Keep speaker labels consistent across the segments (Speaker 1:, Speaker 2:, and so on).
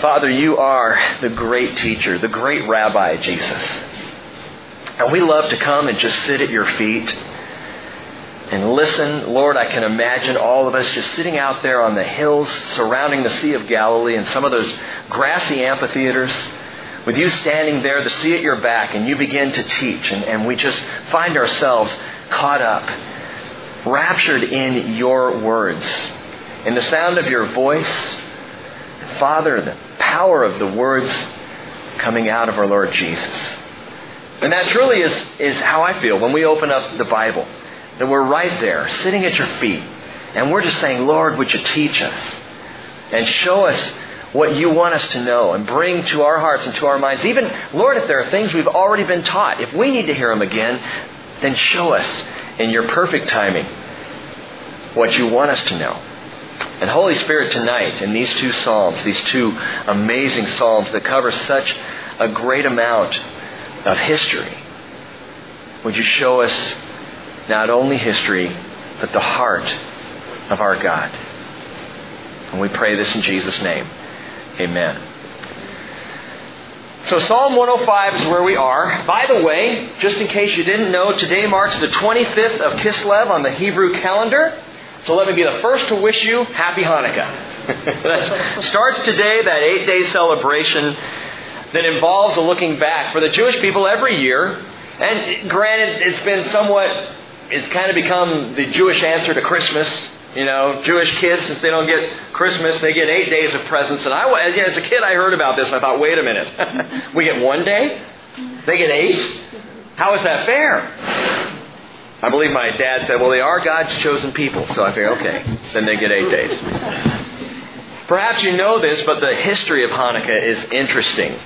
Speaker 1: Father, you are the great teacher, the great rabbi, Jesus. And we love to come and just sit at your feet and listen. Lord, I can imagine all of us just sitting out there on the hills surrounding the Sea of Galilee and some of those grassy amphitheaters with you standing there, the sea at your back, and you begin to teach. And, and we just find ourselves caught up, raptured in your words, in the sound of your voice. Father, the power of the words coming out of our Lord Jesus. And that truly is, is how I feel when we open up the Bible. That we're right there, sitting at your feet. And we're just saying, Lord, would you teach us? And show us what you want us to know and bring to our hearts and to our minds. Even, Lord, if there are things we've already been taught, if we need to hear them again, then show us in your perfect timing what you want us to know. And Holy Spirit, tonight, in these two Psalms, these two amazing Psalms that cover such a great amount of history, would you show us not only history, but the heart of our God? And we pray this in Jesus' name. Amen. So Psalm 105 is where we are. By the way, just in case you didn't know, today marks the 25th of Kislev on the Hebrew calendar. So let me be the first to wish you Happy Hanukkah. that starts today, that eight day celebration that involves a looking back for the Jewish people every year. And granted, it's been somewhat, it's kind of become the Jewish answer to Christmas. You know, Jewish kids, since they don't get Christmas, they get eight days of presents. And I, as a kid, I heard about this and I thought, wait a minute. we get one day? They get eight? How is that fair? I believe my dad said, well, they are God's chosen people. So I figured, okay, then they get eight days. Perhaps you know this, but the history of Hanukkah is interesting.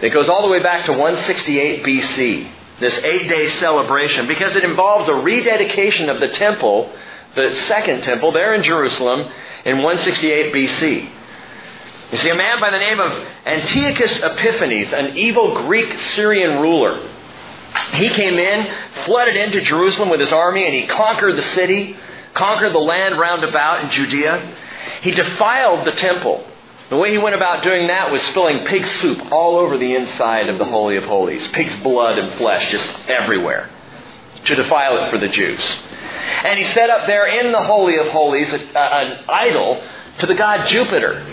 Speaker 1: It goes all the way back to 168 BC, this eight day celebration, because it involves a rededication of the temple, the second temple, there in Jerusalem, in 168 BC. You see, a man by the name of Antiochus Epiphanes, an evil Greek Syrian ruler, he came in, flooded into Jerusalem with his army, and he conquered the city, conquered the land round about in Judea. He defiled the temple. The way he went about doing that was spilling pig soup all over the inside of the Holy of Holies, pig's blood and flesh just everywhere, to defile it for the Jews. And he set up there in the Holy of Holies an idol to the god Jupiter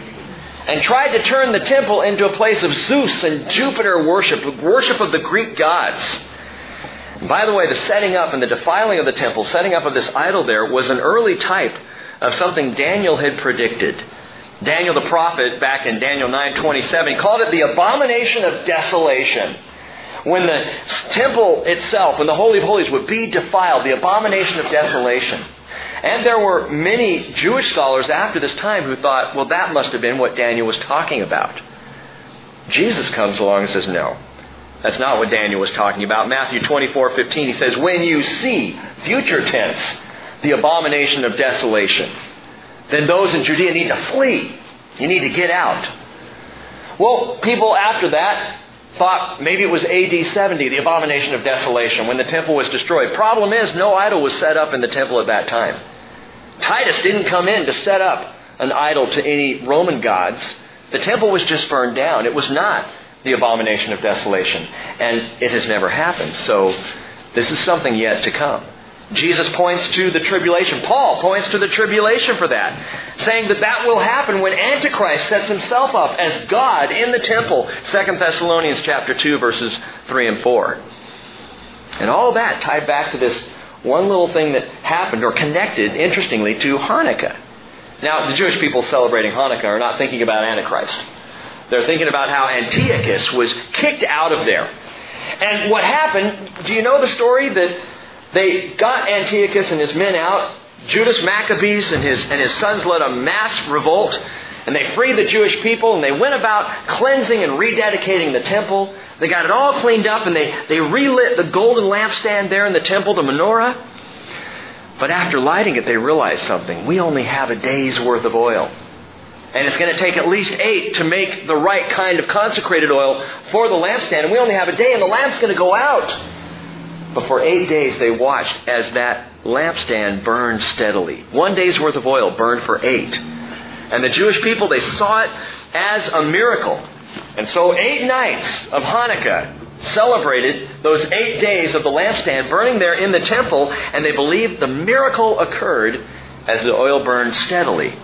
Speaker 1: and tried to turn the temple into a place of Zeus and Jupiter worship, worship of the Greek gods. By the way, the setting up and the defiling of the temple, setting up of this idol there, was an early type of something Daniel had predicted. Daniel the prophet, back in Daniel 9:27, called it the abomination of desolation. When the temple itself, when the Holy of Holies would be defiled, the abomination of desolation. And there were many Jewish scholars after this time who thought, well, that must have been what Daniel was talking about. Jesus comes along and says, no. That's not what Daniel was talking about. Matthew 24, 15, he says, When you see, future tense, the abomination of desolation, then those in Judea need to flee. You need to get out. Well, people after that thought maybe it was AD 70, the abomination of desolation, when the temple was destroyed. Problem is, no idol was set up in the temple at that time. Titus didn't come in to set up an idol to any Roman gods. The temple was just burned down. It was not the abomination of desolation. And it has never happened. So this is something yet to come. Jesus points to the tribulation. Paul points to the tribulation for that, saying that that will happen when Antichrist sets himself up as God in the temple. 2 Thessalonians chapter 2 verses 3 and 4. And all that tied back to this one little thing that happened or connected, interestingly, to Hanukkah. Now, the Jewish people celebrating Hanukkah are not thinking about Antichrist. They're thinking about how Antiochus was kicked out of there. And what happened, do you know the story that they got Antiochus and his men out? Judas Maccabees and his, and his sons led a mass revolt, and they freed the Jewish people, and they went about cleansing and rededicating the temple. They got it all cleaned up, and they, they relit the golden lampstand there in the temple, the menorah. But after lighting it, they realized something. We only have a day's worth of oil. And it's going to take at least eight to make the right kind of consecrated oil for the lampstand. And we only have a day, and the lamp's going to go out. But for eight days, they watched as that lampstand burned steadily. One day's worth of oil burned for eight. And the Jewish people, they saw it as a miracle. And so eight nights of Hanukkah celebrated those eight days of the lampstand burning there in the temple, and they believed the miracle occurred as the oil burned steadily.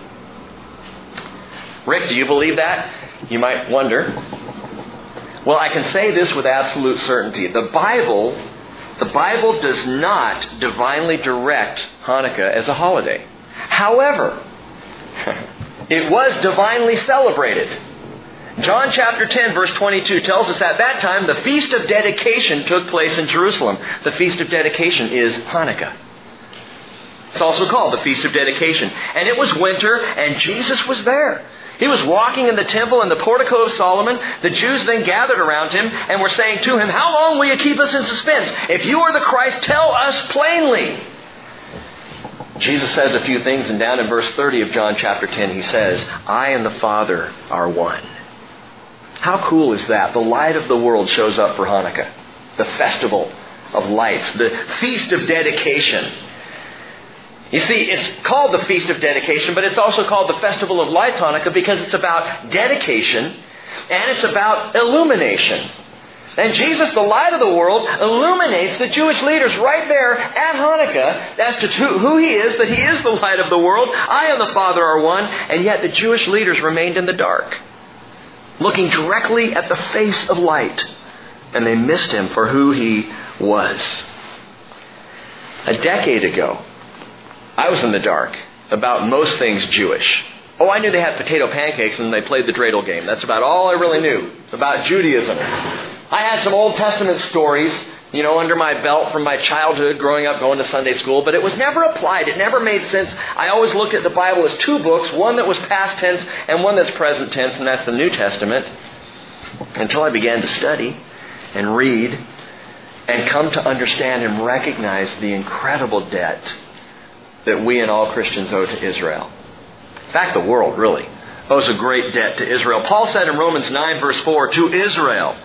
Speaker 1: Rick, do you believe that? You might wonder. Well, I can say this with absolute certainty. The Bible, the Bible does not divinely direct Hanukkah as a holiday. However, it was divinely celebrated. John chapter 10 verse 22 tells us at that time the feast of dedication took place in Jerusalem. The feast of dedication is Hanukkah. It's also called the Feast of Dedication. And it was winter, and Jesus was there. He was walking in the temple in the portico of Solomon. The Jews then gathered around him and were saying to him, How long will you keep us in suspense? If you are the Christ, tell us plainly. Jesus says a few things, and down in verse 30 of John chapter 10, he says, I and the Father are one. How cool is that? The light of the world shows up for Hanukkah, the festival of lights, the feast of dedication. You see, it's called the Feast of Dedication, but it's also called the Festival of Lights Hanukkah because it's about dedication and it's about illumination. And Jesus, the light of the world, illuminates the Jewish leaders right there at Hanukkah as to who he is, that he is the light of the world. I and the Father are one, and yet the Jewish leaders remained in the dark, looking directly at the face of light, and they missed him for who he was. A decade ago, I was in the dark about most things Jewish. Oh, I knew they had potato pancakes and they played the dreidel game. That's about all I really knew about Judaism. I had some Old Testament stories, you know, under my belt from my childhood growing up going to Sunday school, but it was never applied. It never made sense. I always looked at the Bible as two books, one that was past tense and one that's present tense, and that's the New Testament, until I began to study and read and come to understand and recognize the incredible debt that we and all Christians owe to Israel. In fact, the world really owes a great debt to Israel. Paul said in Romans 9, verse 4, to Israel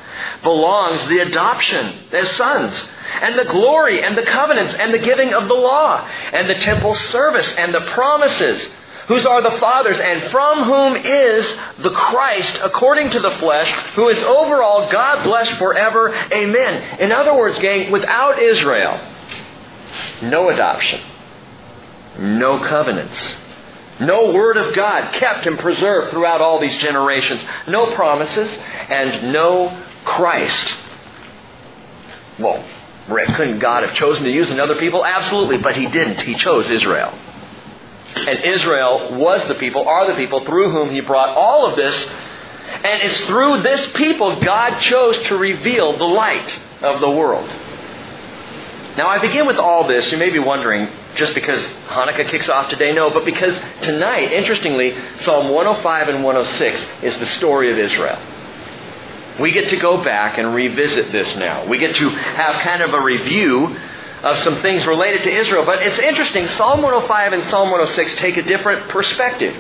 Speaker 1: belongs the adoption as sons, and the glory, and the covenants, and the giving of the law, and the temple service, and the promises, whose are the fathers, and from whom is the Christ, according to the flesh, who is over all God blessed forever. Amen. In other words, gang, without Israel, no adoption no covenants. No word of God kept and preserved throughout all these generations. No promises and no Christ. Well, Rick, couldn't God have chosen to use another people? Absolutely, but He didn't. He chose Israel. And Israel was the people, are the people through whom He brought all of this. And it's through this people God chose to reveal the light of the world. Now, I begin with all this. You may be wondering, just because Hanukkah kicks off today? No, but because tonight, interestingly, Psalm 105 and 106 is the story of Israel. We get to go back and revisit this now. We get to have kind of a review of some things related to Israel. But it's interesting, Psalm 105 and Psalm 106 take a different perspective.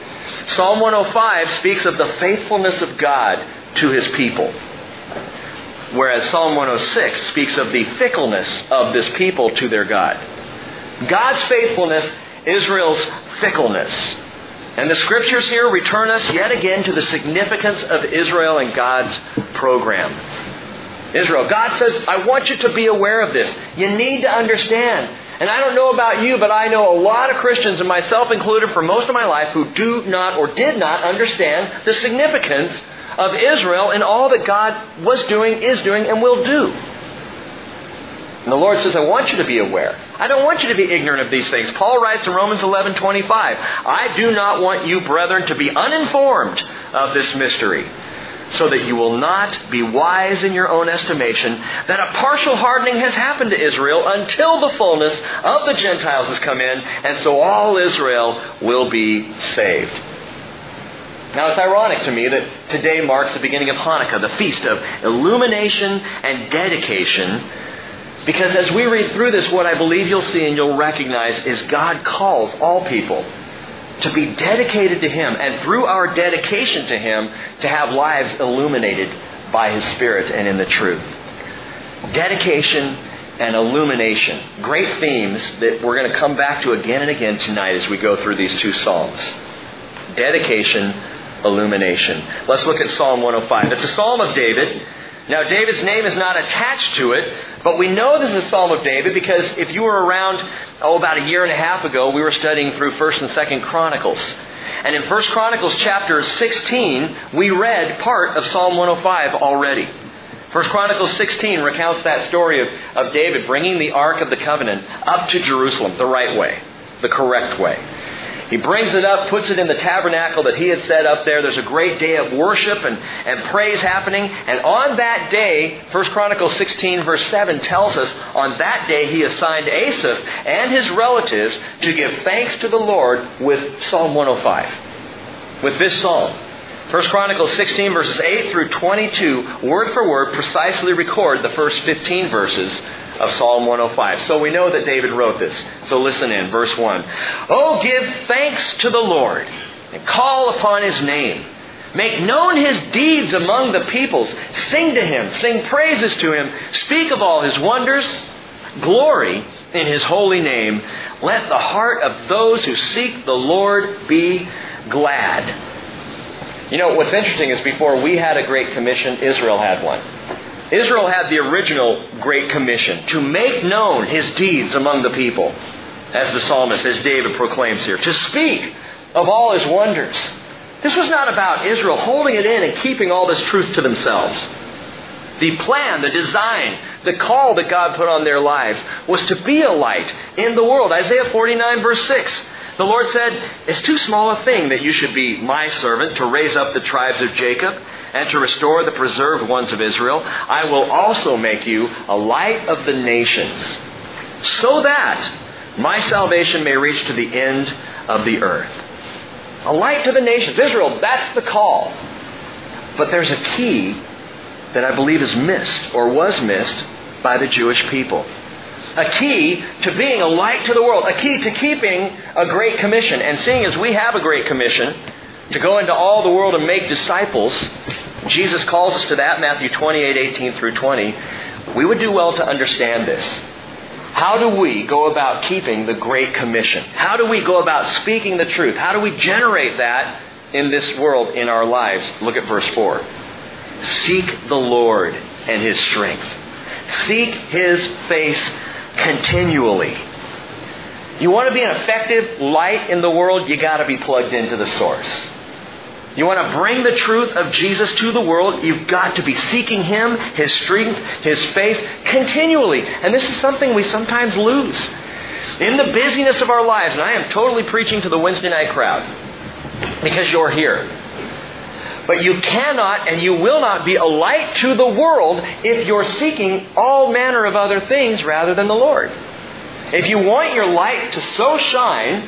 Speaker 1: Psalm 105 speaks of the faithfulness of God to his people. Whereas Psalm 106 speaks of the fickleness of this people to their God. God's faithfulness, Israel's fickleness. And the scriptures here return us yet again to the significance of Israel and God's program. Israel, God says, I want you to be aware of this. You need to understand. And I don't know about you, but I know a lot of Christians, and myself included for most of my life, who do not or did not understand the significance of Israel and all that God was doing, is doing, and will do. And the Lord says, I want you to be aware. I don't want you to be ignorant of these things. Paul writes in Romans 11 25, I do not want you, brethren, to be uninformed of this mystery, so that you will not be wise in your own estimation, that a partial hardening has happened to Israel until the fullness of the Gentiles has come in, and so all Israel will be saved. Now, it's ironic to me that today marks the beginning of Hanukkah, the feast of illumination and dedication because as we read through this, what I believe you'll see and you'll recognize is God calls all people to be dedicated to Him, and through our dedication to Him, to have lives illuminated by His Spirit and in the truth. Dedication and illumination. Great themes that we're going to come back to again and again tonight as we go through these two Psalms. dedication, illumination. Let's look at Psalm 105. It's a psalm of David. Now, David's name is not attached to it, but we know this is a Psalm of David because if you were around, oh, about a year and a half ago, we were studying through 1st and 2nd Chronicles. And in 1st Chronicles chapter 16, we read part of Psalm 105 already. 1 Chronicles 16 recounts that story of, of David bringing the Ark of the Covenant up to Jerusalem the right way, the correct way. He brings it up, puts it in the tabernacle that he had set up there. There's a great day of worship and, and praise happening. And on that day, 1 Chronicles 16 verse 7 tells us, on that day he assigned Asaph and his relatives to give thanks to the Lord with Psalm 105. With this psalm. 1 Chronicles 16 verses 8 through 22, word for word, precisely record the first 15 verses of Psalm 105. So we know that David wrote this. So listen in, verse 1. Oh, give thanks to the Lord and call upon his name. Make known his deeds among the peoples. Sing to him. Sing praises to him. Speak of all his wonders. Glory in his holy name. Let the heart of those who seek the Lord be glad. You know, what's interesting is before we had a Great Commission, Israel had one. Israel had the original Great Commission to make known his deeds among the people, as the psalmist, as David proclaims here, to speak of all his wonders. This was not about Israel holding it in and keeping all this truth to themselves. The plan, the design, the call that God put on their lives was to be a light in the world. Isaiah 49, verse 6. The Lord said, It's too small a thing that you should be my servant to raise up the tribes of Jacob and to restore the preserved ones of Israel. I will also make you a light of the nations, so that my salvation may reach to the end of the earth. A light to the nations. Israel, that's the call. But there's a key that I believe is missed or was missed by the Jewish people. A key to being a light to the world, a key to keeping a great commission. And seeing as we have a great commission to go into all the world and make disciples, Jesus calls us to that, Matthew 28, 18 through 20. We would do well to understand this. How do we go about keeping the Great Commission? How do we go about speaking the truth? How do we generate that in this world, in our lives? Look at verse 4. Seek the Lord and His strength. Seek His face continually. You want to be an effective light in the world, you got to be plugged into the source. You want to bring the truth of Jesus to the world, you've got to be seeking Him, His strength, His face continually. And this is something we sometimes lose. In the busyness of our lives, and I am totally preaching to the Wednesday night crowd because you're here. But you cannot and you will not be a light to the world if you're seeking all manner of other things rather than the Lord. If you want your light to so shine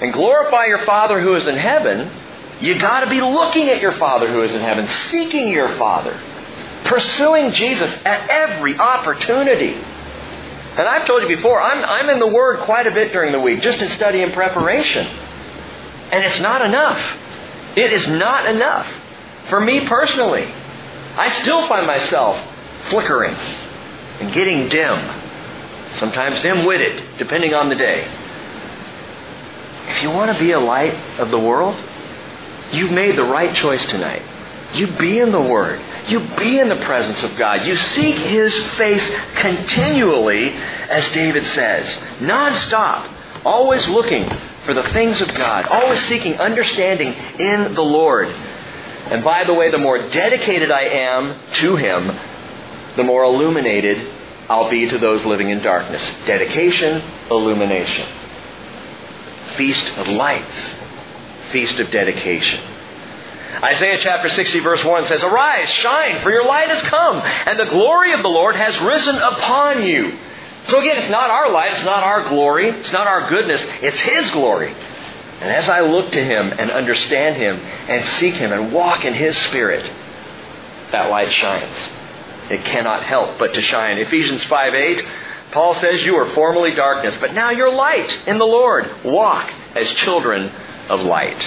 Speaker 1: and glorify your Father who is in heaven, you got to be looking at your Father who is in heaven, seeking your Father, pursuing Jesus at every opportunity. And I've told you before, I'm, I'm in the Word quite a bit during the week, just in study and preparation. And it's not enough. It is not enough. For me personally, I still find myself flickering and getting dim. Sometimes dim witted, depending on the day. If you want to be a light of the world, You've made the right choice tonight. You be in the Word. You be in the presence of God. You seek His face continually, as David says, nonstop, always looking for the things of God, always seeking understanding in the Lord. And by the way, the more dedicated I am to Him, the more illuminated I'll be to those living in darkness. Dedication, illumination. Feast of lights feast of dedication. Isaiah chapter 60 verse 1 says, Arise, shine, for your light has come, and the glory of the Lord has risen upon you. So again, it's not our light, it's not our glory, it's not our goodness, it's His glory. And as I look to Him and understand Him and seek Him and walk in His Spirit, that light shines. It cannot help but to shine. Ephesians 5 8, Paul says, You were formerly darkness, but now you're light in the Lord. Walk as children of light.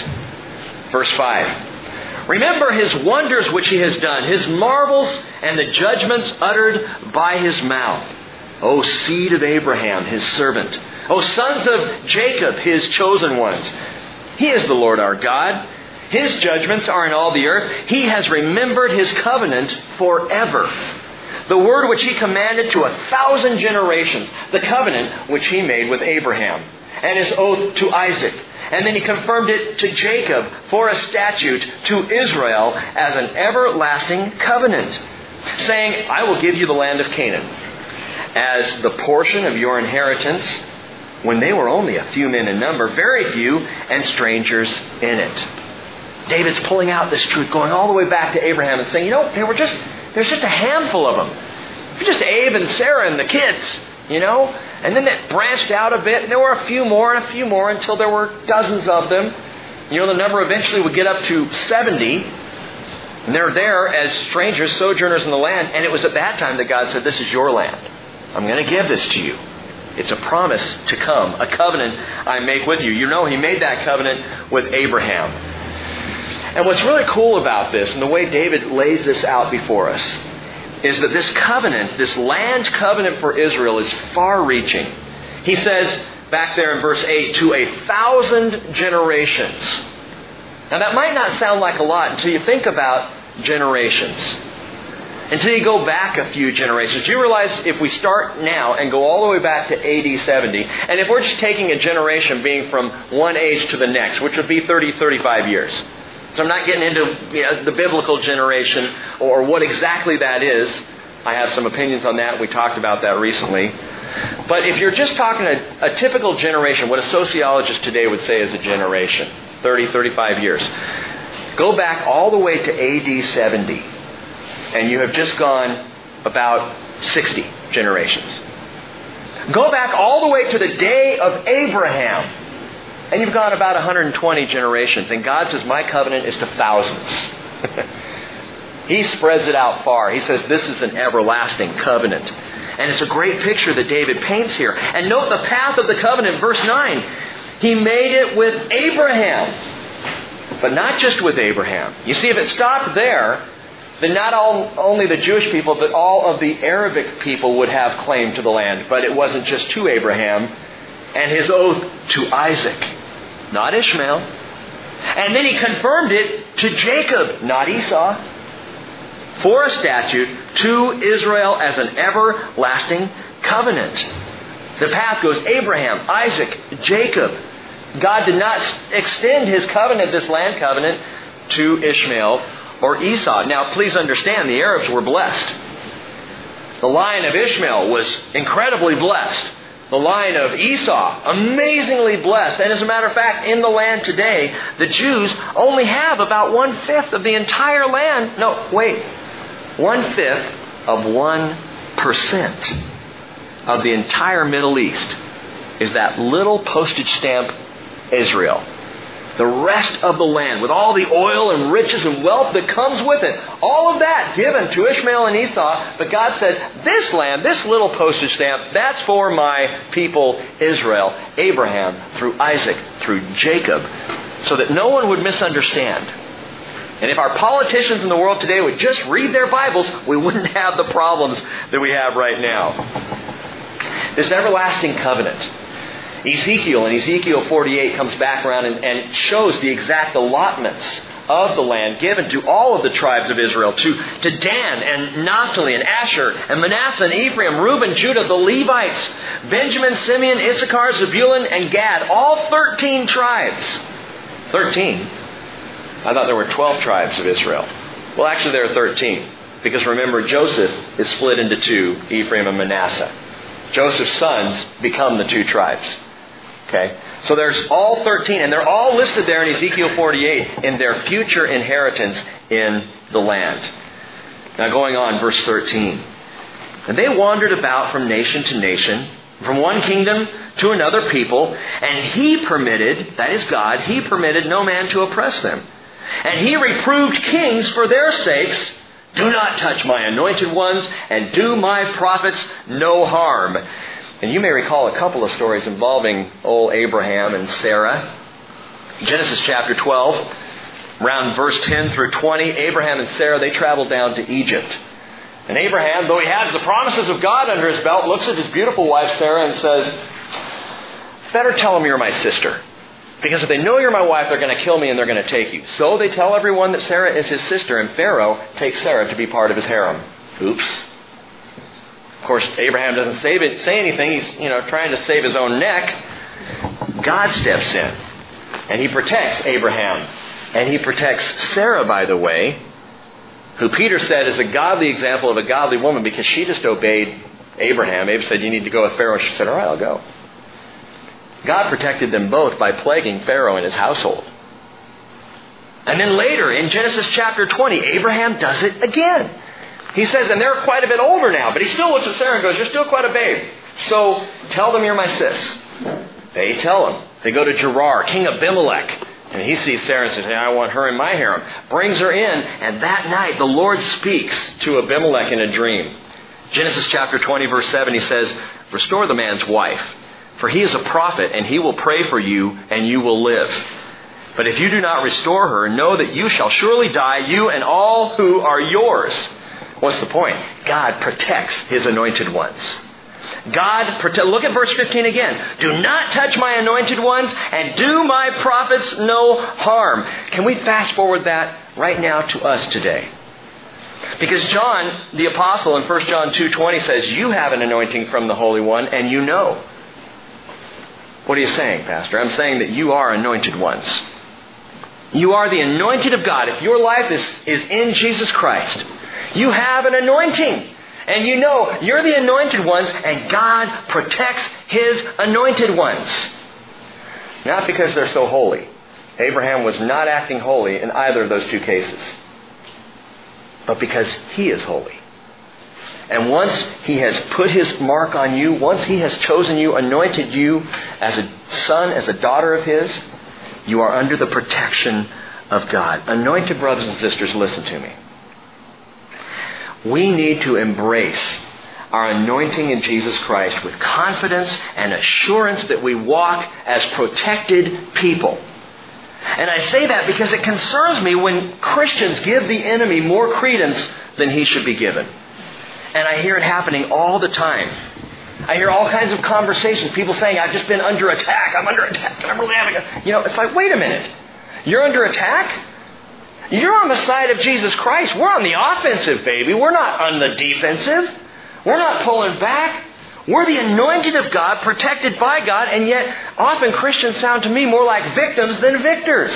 Speaker 1: Verse 5. Remember his wonders which he has done, his marvels and the judgments uttered by his mouth. O seed of Abraham, his servant. O sons of Jacob, his chosen ones. He is the Lord our God. His judgments are in all the earth. He has remembered his covenant forever. The word which he commanded to a thousand generations, the covenant which he made with Abraham, and his oath to Isaac. And then he confirmed it to Jacob for a statute, to Israel as an everlasting covenant, saying, I will give you the land of Canaan as the portion of your inheritance when they were only a few men in number, very few, and strangers in it. David's pulling out this truth, going all the way back to Abraham and saying, you know, they were just, there's just a handful of them. Just Abe and Sarah and the kids, you know? And then that branched out a bit, and there were a few more and a few more until there were dozens of them. You know, the number eventually would get up to 70. And they're there as strangers, sojourners in the land. And it was at that time that God said, This is your land. I'm going to give this to you. It's a promise to come, a covenant I make with you. You know, He made that covenant with Abraham. And what's really cool about this, and the way David lays this out before us, is that this covenant, this land covenant for Israel, is far reaching. He says back there in verse 8, to a thousand generations. Now, that might not sound like a lot until you think about generations. Until you go back a few generations. Do you realize if we start now and go all the way back to AD 70, and if we're just taking a generation being from one age to the next, which would be 30, 35 years. So I'm not getting into you know, the biblical generation or what exactly that is. I have some opinions on that. We talked about that recently. But if you're just talking a, a typical generation, what a sociologist today would say is a generation 30, 35 years. Go back all the way to AD 70 and you have just gone about 60 generations. Go back all the way to the day of Abraham, and you've gone about 120 generations. And God says, My covenant is to thousands. he spreads it out far. He says, This is an everlasting covenant. And it's a great picture that David paints here. And note the path of the covenant, verse 9. He made it with Abraham. But not just with Abraham. You see, if it stopped there, then not all, only the Jewish people, but all of the Arabic people would have claim to the land. But it wasn't just to Abraham and his oath to Isaac, not Ishmael. And then he confirmed it to Jacob, not Esau, for a statute to Israel as an everlasting covenant. The path goes Abraham, Isaac, Jacob. God did not extend his covenant, this land covenant, to Ishmael or Esau. Now, please understand, the Arabs were blessed. The line of Ishmael was incredibly blessed. The line of Esau, amazingly blessed. And as a matter of fact, in the land today, the Jews only have about one fifth of the entire land. No, wait. One fifth of one percent of the entire Middle East is that little postage stamp Israel the rest of the land, with all the oil and riches and wealth that comes with it. All of that given to Ishmael and Esau. But God said, This land, this little postage stamp, that's for my people Israel, Abraham, through Isaac, through Jacob, so that no one would misunderstand. And if our politicians in the world today would just read their Bibles, we wouldn't have the problems that we have right now. This everlasting covenant Ezekiel in Ezekiel 48 comes back around and, and shows the exact allotments of the land given to all of the tribes of Israel, to, to Dan and Naphtali and Asher and Manasseh and Ephraim, Reuben, Judah, the Levites, Benjamin, Simeon, Issachar, Zebulun, and Gad, all 13 tribes. 13. I thought there were 12 tribes of Israel. Well, actually, there are 13. Because remember, Joseph is split into two Ephraim and Manasseh. Joseph's sons become the two tribes. Okay? So there's all 13, and they're all listed there in Ezekiel 48 in their future inheritance in the land. Now, going on, verse 13. And they wandered about from nation to nation, from one kingdom to another people, and he permitted, that is God, he permitted no man to oppress them. And he reproved kings for their sakes. Do not touch my anointed ones, and do my prophets no harm. And you may recall a couple of stories involving old Abraham and Sarah. Genesis chapter 12, around verse 10 through 20, Abraham and Sarah, they travel down to Egypt. And Abraham, though he has the promises of God under his belt, looks at his beautiful wife Sarah and says, Better tell them you're my sister. Because if they know you're my wife, they're going to kill me and they're going to take you. So they tell everyone that Sarah is his sister, and Pharaoh takes Sarah to be part of his harem. Oops. Of course, Abraham doesn't save it, say anything. He's, you know, trying to save his own neck. God steps in, and he protects Abraham. And he protects Sarah, by the way, who Peter said is a godly example of a godly woman because she just obeyed Abraham. Abe said, You need to go with Pharaoh. She said, All right, I'll go. God protected them both by plaguing Pharaoh and his household. And then later in Genesis chapter 20, Abraham does it again. He says, and they're quite a bit older now, but he still looks at Sarah and goes, You're still quite a babe. So tell them you're my sis. They tell him. They go to Gerar, king of Abimelech. And he sees Sarah and says, hey, I want her in my harem. Brings her in, and that night the Lord speaks to Abimelech in a dream. Genesis chapter 20, verse 7, he says, Restore the man's wife, for he is a prophet, and he will pray for you, and you will live. But if you do not restore her, know that you shall surely die, you and all who are yours. What's the point? God protects his anointed ones. God, protect, look at verse 15 again. Do not touch my anointed ones and do my prophets no harm. Can we fast forward that right now to us today? Because John, the apostle in 1 John 2.20 says, you have an anointing from the Holy One and you know. What are you saying, Pastor? I'm saying that you are anointed ones. You are the anointed of God. If your life is, is in Jesus Christ, you have an anointing. And you know you're the anointed ones, and God protects His anointed ones. Not because they're so holy. Abraham was not acting holy in either of those two cases. But because He is holy. And once He has put His mark on you, once He has chosen you, anointed you as a son, as a daughter of His, you are under the protection of God. Anointed brothers and sisters, listen to me. We need to embrace our anointing in Jesus Christ with confidence and assurance that we walk as protected people. And I say that because it concerns me when Christians give the enemy more credence than he should be given. And I hear it happening all the time. I hear all kinds of conversations, people saying, I've just been under attack, I'm under attack, and I'm really having a... You know, it's like, wait a minute. You're under attack? You're on the side of Jesus Christ. We're on the offensive, baby. We're not on the defensive. We're not pulling back. We're the anointed of God, protected by God, and yet often Christians sound to me more like victims than victors.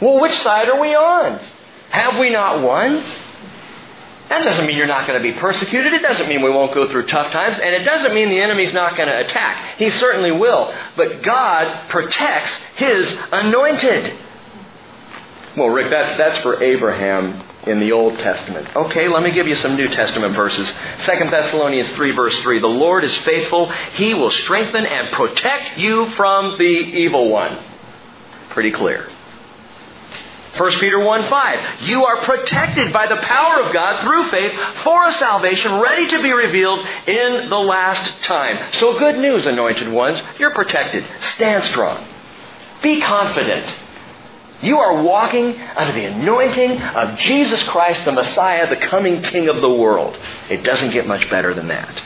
Speaker 1: Well, which side are we on? Have we not won? That doesn't mean you're not going to be persecuted. It doesn't mean we won't go through tough times. And it doesn't mean the enemy's not going to attack. He certainly will. But God protects His anointed. Well, Rick, that's, that's for Abraham in the Old Testament. Okay, let me give you some New Testament verses. 2 Thessalonians 3, verse 3. The Lord is faithful. He will strengthen and protect you from the evil one. Pretty clear. 1 Peter 1 5. You are protected by the power of God through faith for a salvation ready to be revealed in the last time. So, good news, anointed ones. You're protected. Stand strong. Be confident. You are walking under the anointing of Jesus Christ, the Messiah, the coming King of the world. It doesn't get much better than that.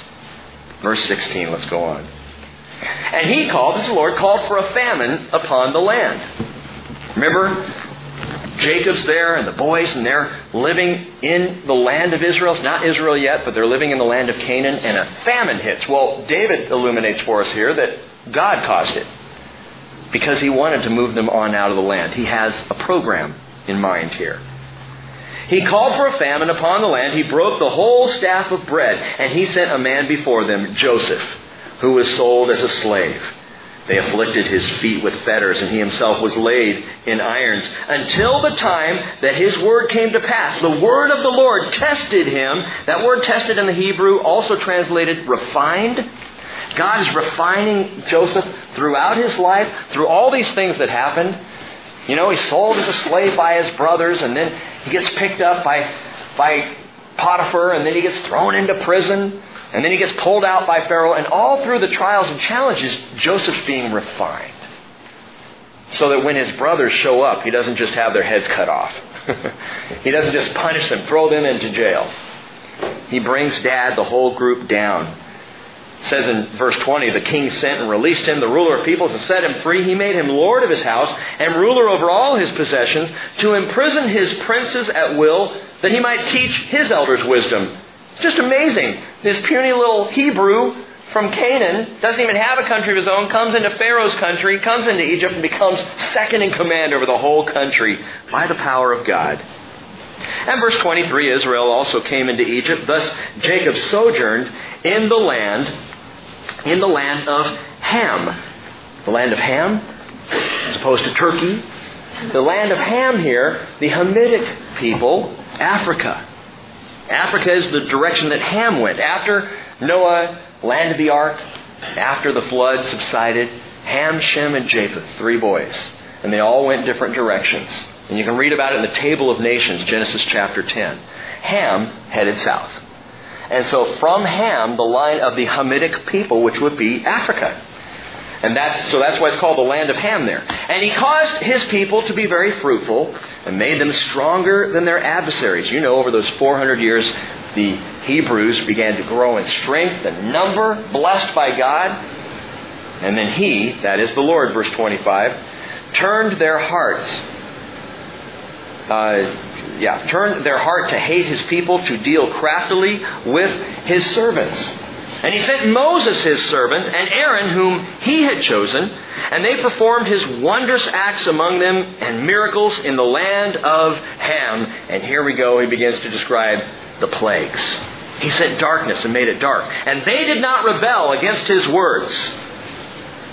Speaker 1: Verse 16, let's go on. And he called, this Lord, called for a famine upon the land. Remember, Jacob's there and the boys, and they're living in the land of Israel. It's not Israel yet, but they're living in the land of Canaan, and a famine hits. Well, David illuminates for us here that God caused it because he wanted to move them on out of the land. He has a program in mind here. He called for a famine upon the land. He broke the whole staff of bread, and he sent a man before them, Joseph, who was sold as a slave. They afflicted his feet with fetters, and he himself was laid in irons until the time that his word came to pass. The word of the Lord tested him. That word tested in the Hebrew, also translated refined. God is refining Joseph throughout his life, through all these things that happened. You know, he's sold as a slave by his brothers, and then he gets picked up by, by Potiphar, and then he gets thrown into prison. And then he gets pulled out by Pharaoh, and all through the trials and challenges, Joseph's being refined. So that when his brothers show up, he doesn't just have their heads cut off. he doesn't just punish them, throw them into jail. He brings dad, the whole group down. It says in verse 20, the king sent and released him, the ruler of peoples, and set him free. He made him lord of his house and ruler over all his possessions, to imprison his princes at will, that he might teach his elders wisdom. Just amazing. This puny little Hebrew from Canaan, doesn't even have a country of his own, comes into Pharaoh's country, comes into Egypt, and becomes second in command over the whole country by the power of God. And verse 23 Israel also came into Egypt. Thus Jacob sojourned in the land, in the land of Ham. The land of Ham, as opposed to Turkey. The land of Ham here, the Hamitic people, Africa. Africa is the direction that Ham went. After Noah landed the ark, after the flood subsided, Ham, Shem, and Japheth, three boys. And they all went different directions. And you can read about it in the Table of Nations, Genesis chapter 10. Ham headed south. And so from Ham, the line of the Hamitic people, which would be Africa. And that's, so that's why it's called the land of Ham there. And he caused his people to be very fruitful and made them stronger than their adversaries. You know, over those 400 years, the Hebrews began to grow in strength and number, blessed by God. And then he, that is the Lord, verse 25, turned their hearts uh, yeah, turned their heart to hate his people, to deal craftily with his servants. And he sent Moses, his servant, and Aaron, whom he had chosen, and they performed his wondrous acts among them and miracles in the land of Ham. And here we go, he begins to describe the plagues. He sent darkness and made it dark. And they did not rebel against his words.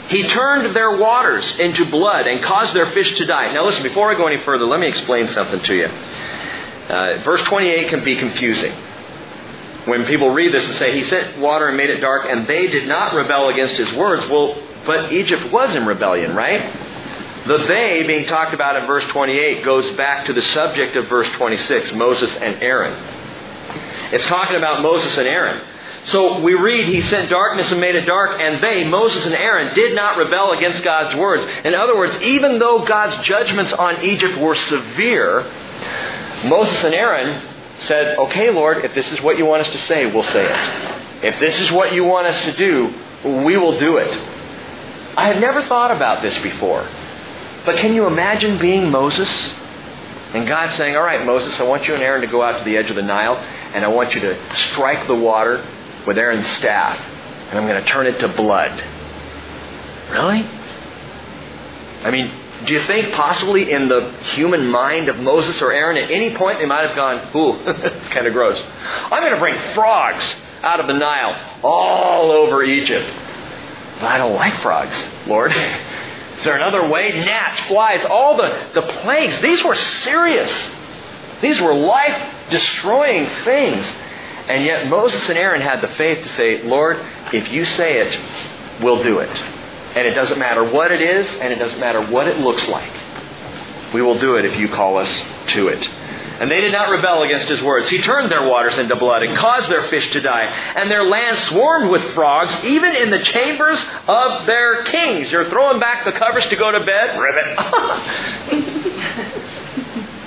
Speaker 1: He turned their waters into blood and caused their fish to die. Now, listen, before I go any further, let me explain something to you. Uh, verse 28 can be confusing. When people read this and say, He sent water and made it dark, and they did not rebel against His words, well, but Egypt was in rebellion, right? The they being talked about in verse 28 goes back to the subject of verse 26, Moses and Aaron. It's talking about Moses and Aaron. So we read, He sent darkness and made it dark, and they, Moses and Aaron, did not rebel against God's words. In other words, even though God's judgments on Egypt were severe, Moses and Aaron said, Okay, Lord, if this is what you want us to say, we'll say it. If this is what you want us to do, we will do it. I had never thought about this before. But can you imagine being Moses? And God saying, All right, Moses, I want you and Aaron to go out to the edge of the Nile, and I want you to strike the water with Aaron's staff, and I'm going to turn it to blood. Really? I mean, do you think possibly in the human mind of Moses or Aaron at any point they might have gone, ooh, it's kind of gross. I'm going to bring frogs out of the Nile all over Egypt. But I don't like frogs, Lord. Is there another way? Gnats, flies, all the, the plagues. These were serious. These were life destroying things. And yet Moses and Aaron had the faith to say, Lord, if you say it, we'll do it. And it doesn't matter what it is, and it doesn't matter what it looks like. We will do it if you call us to it. And they did not rebel against his words. He turned their waters into blood and caused their fish to die. And their land swarmed with frogs, even in the chambers of their kings. You're throwing back the covers to go to bed? Ribbit.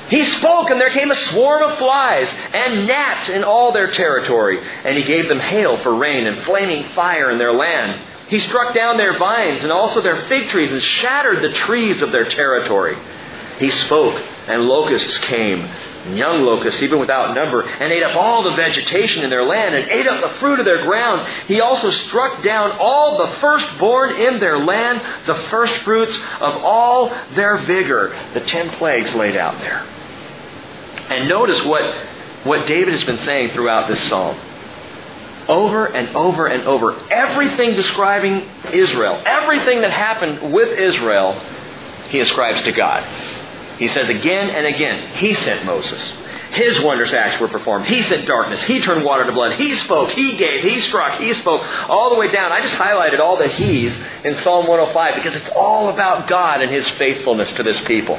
Speaker 1: He spoke, and there came a swarm of flies and gnats in all their territory. And he gave them hail for rain and flaming fire in their land. He struck down their vines and also their fig trees and shattered the trees of their territory. He spoke, and locusts came, and young locusts, even without number, and ate up all the vegetation in their land and ate up the fruit of their ground. He also struck down all the firstborn in their land, the firstfruits of all their vigor. The ten plagues laid out there. And notice what, what David has been saying throughout this psalm. Over and over and over. Everything describing Israel, everything that happened with Israel, he ascribes to God. He says again and again, He sent Moses. His wondrous acts were performed. He sent darkness. He turned water to blood. He spoke. He gave. He struck. He spoke. All the way down. I just highlighted all the He's in Psalm 105 because it's all about God and His faithfulness to this people.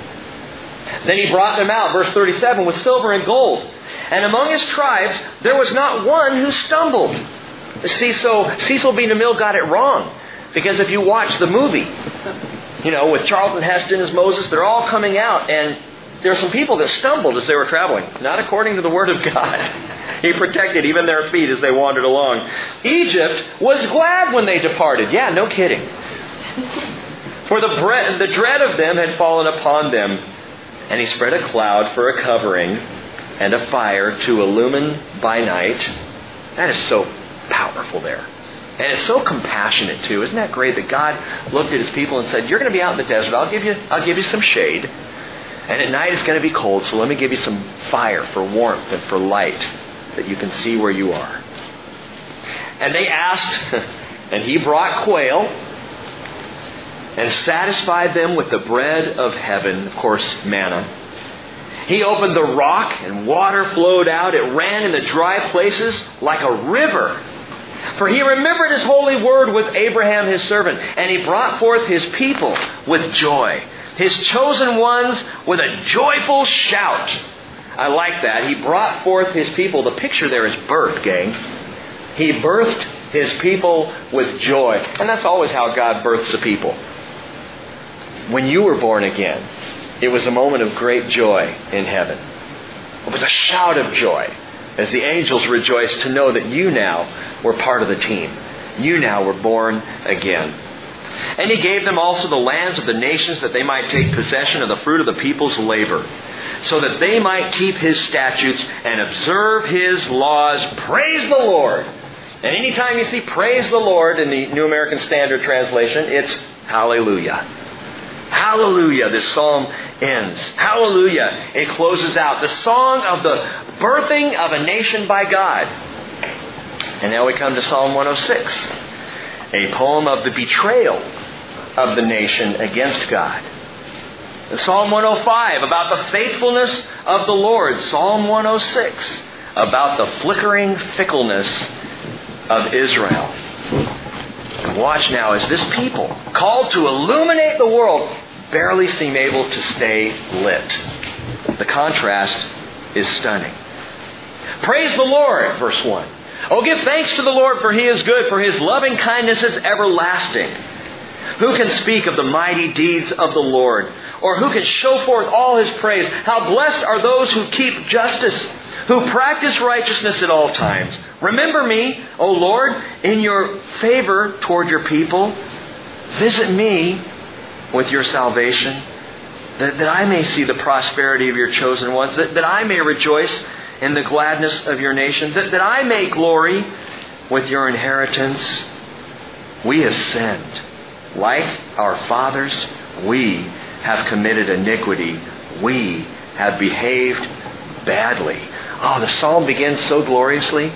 Speaker 1: Then he brought them out, verse 37, with silver and gold. And among his tribes, there was not one who stumbled. Cecil, Cecil B. DeMille got it wrong. Because if you watch the movie, you know, with Charlton Heston as Moses, they're all coming out, and there are some people that stumbled as they were traveling, not according to the Word of God. he protected even their feet as they wandered along. Egypt was glad when they departed. Yeah, no kidding. For the, bre- the dread of them had fallen upon them, and he spread a cloud for a covering and a fire to illumine by night. That is so powerful there. And it's so compassionate too. Isn't that great that God looked at his people and said, You're going to be out in the desert. I'll give you I'll give you some shade. And at night it's going to be cold, so let me give you some fire for warmth and for light that you can see where you are. And they asked, and he brought quail and satisfied them with the bread of heaven, of course, manna. He opened the rock and water flowed out. It ran in the dry places like a river. For he remembered his holy word with Abraham his servant, and he brought forth his people with joy, his chosen ones with a joyful shout. I like that. He brought forth his people. The picture there is birth, gang. He birthed his people with joy. And that's always how God births a people. When you were born again, it was a moment of great joy in heaven. It was a shout of joy as the angels rejoiced to know that you now were part of the team. You now were born again. And he gave them also the lands of the nations that they might take possession of the fruit of the people's labor, so that they might keep his statutes and observe his laws. Praise the Lord! And anytime you see praise the Lord in the New American Standard Translation, it's hallelujah. Hallelujah, this psalm ends. Hallelujah, it closes out. The song of the birthing of a nation by God. And now we come to Psalm 106, a poem of the betrayal of the nation against God. Psalm 105 about the faithfulness of the Lord. Psalm 106 about the flickering fickleness of Israel. Watch now as this people, called to illuminate the world, barely seem able to stay lit. The contrast is stunning. Praise the Lord, verse 1. Oh, give thanks to the Lord, for he is good, for his loving kindness is everlasting. Who can speak of the mighty deeds of the Lord? Or who can show forth all his praise? How blessed are those who keep justice, who practice righteousness at all times. Remember me, O Lord, in your favor toward your people. Visit me with your salvation, that, that I may see the prosperity of your chosen ones, that, that I may rejoice in the gladness of your nation, that, that I may glory with your inheritance. We have sinned. Like our fathers, we have committed iniquity. We have behaved badly. Oh, the psalm begins so gloriously.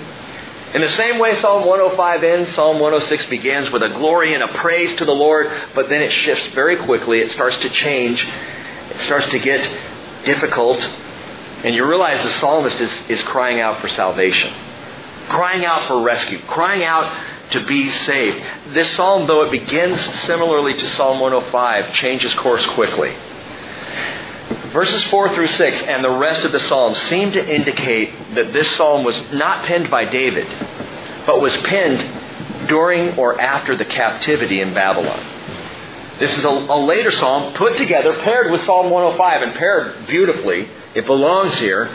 Speaker 1: In the same way Psalm 105 ends, Psalm 106 begins with a glory and a praise to the Lord, but then it shifts very quickly. It starts to change. It starts to get difficult. And you realize the psalmist is, is crying out for salvation, crying out for rescue, crying out to be saved. This psalm, though it begins similarly to Psalm 105, changes course quickly. Verses 4 through 6 and the rest of the psalm seem to indicate that this psalm was not penned by David, but was penned during or after the captivity in Babylon. This is a, a, later psalm put together, paired with Psalm 105, and paired beautifully. It belongs here.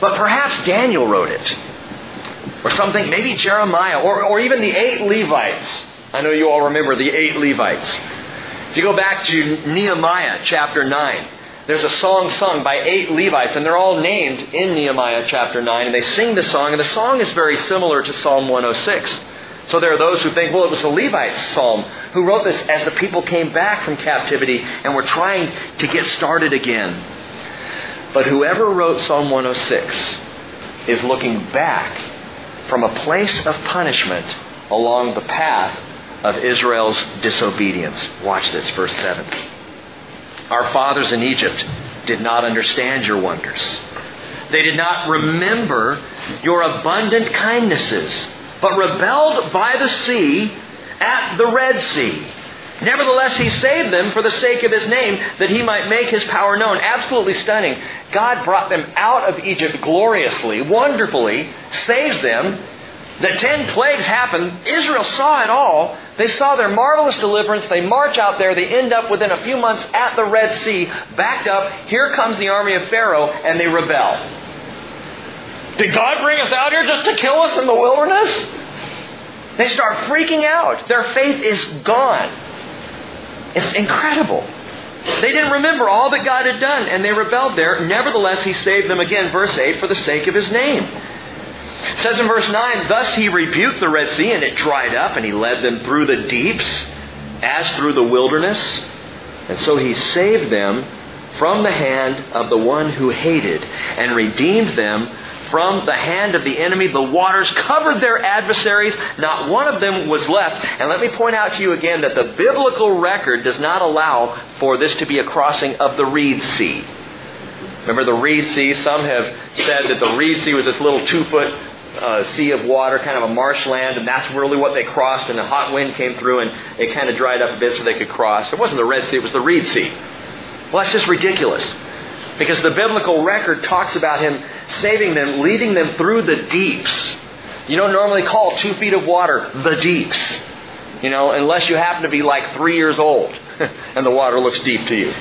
Speaker 1: But perhaps Daniel wrote it. Or something, maybe Jeremiah, or, or even the eight Levites. I know you all remember the eight Levites. If you go back to Nehemiah chapter 9, there's a song sung by eight Levites, and they're all named in Nehemiah chapter 9, and they sing the song, and the song is very similar to Psalm 106. So there are those who think, well, it was the Levites' psalm who wrote this as the people came back from captivity and were trying to get started again. But whoever wrote Psalm 106 is looking back from a place of punishment along the path of Israel's disobedience. Watch this, verse 7. Our fathers in Egypt did not understand your wonders. They did not remember your abundant kindnesses, but rebelled by the sea at the Red Sea. Nevertheless, he saved them for the sake of his name, that he might make his power known. Absolutely stunning. God brought them out of Egypt gloriously, wonderfully, saves them. The ten plagues happened. Israel saw it all, They saw their marvelous deliverance. They march out there. They end up within a few months at the Red Sea, backed up. Here comes the army of Pharaoh, and they rebel. Did God bring us out here just to kill us in the wilderness? They start freaking out. Their faith is gone. It's incredible. They didn't remember all that God had done, and they rebelled there. Nevertheless, He saved them again, verse 8, for the sake of His name. It says in verse 9, Thus He rebuked the Red Sea, and it dried up, and He led them through the deeps, as through the wilderness. And so He saved them from the hand of the one who hated, and redeemed them from the hand of the enemy. The waters covered their adversaries. Not one of them was left. And let me point out to you again that the biblical record does not allow for this to be a crossing of the Reed Sea. Remember the Reed Sea? Some have said that the Reed Sea was this little two foot uh, sea of water, kind of a marshland, and that's really what they crossed. And a hot wind came through, and it kind of dried up a bit so they could cross. It wasn't the Red Sea; it was the Reed Sea. Well, that's just ridiculous. Because the biblical record talks about him saving them, leading them through the deeps. You don't normally call two feet of water the deeps. You know, unless you happen to be like three years old and the water looks deep to you.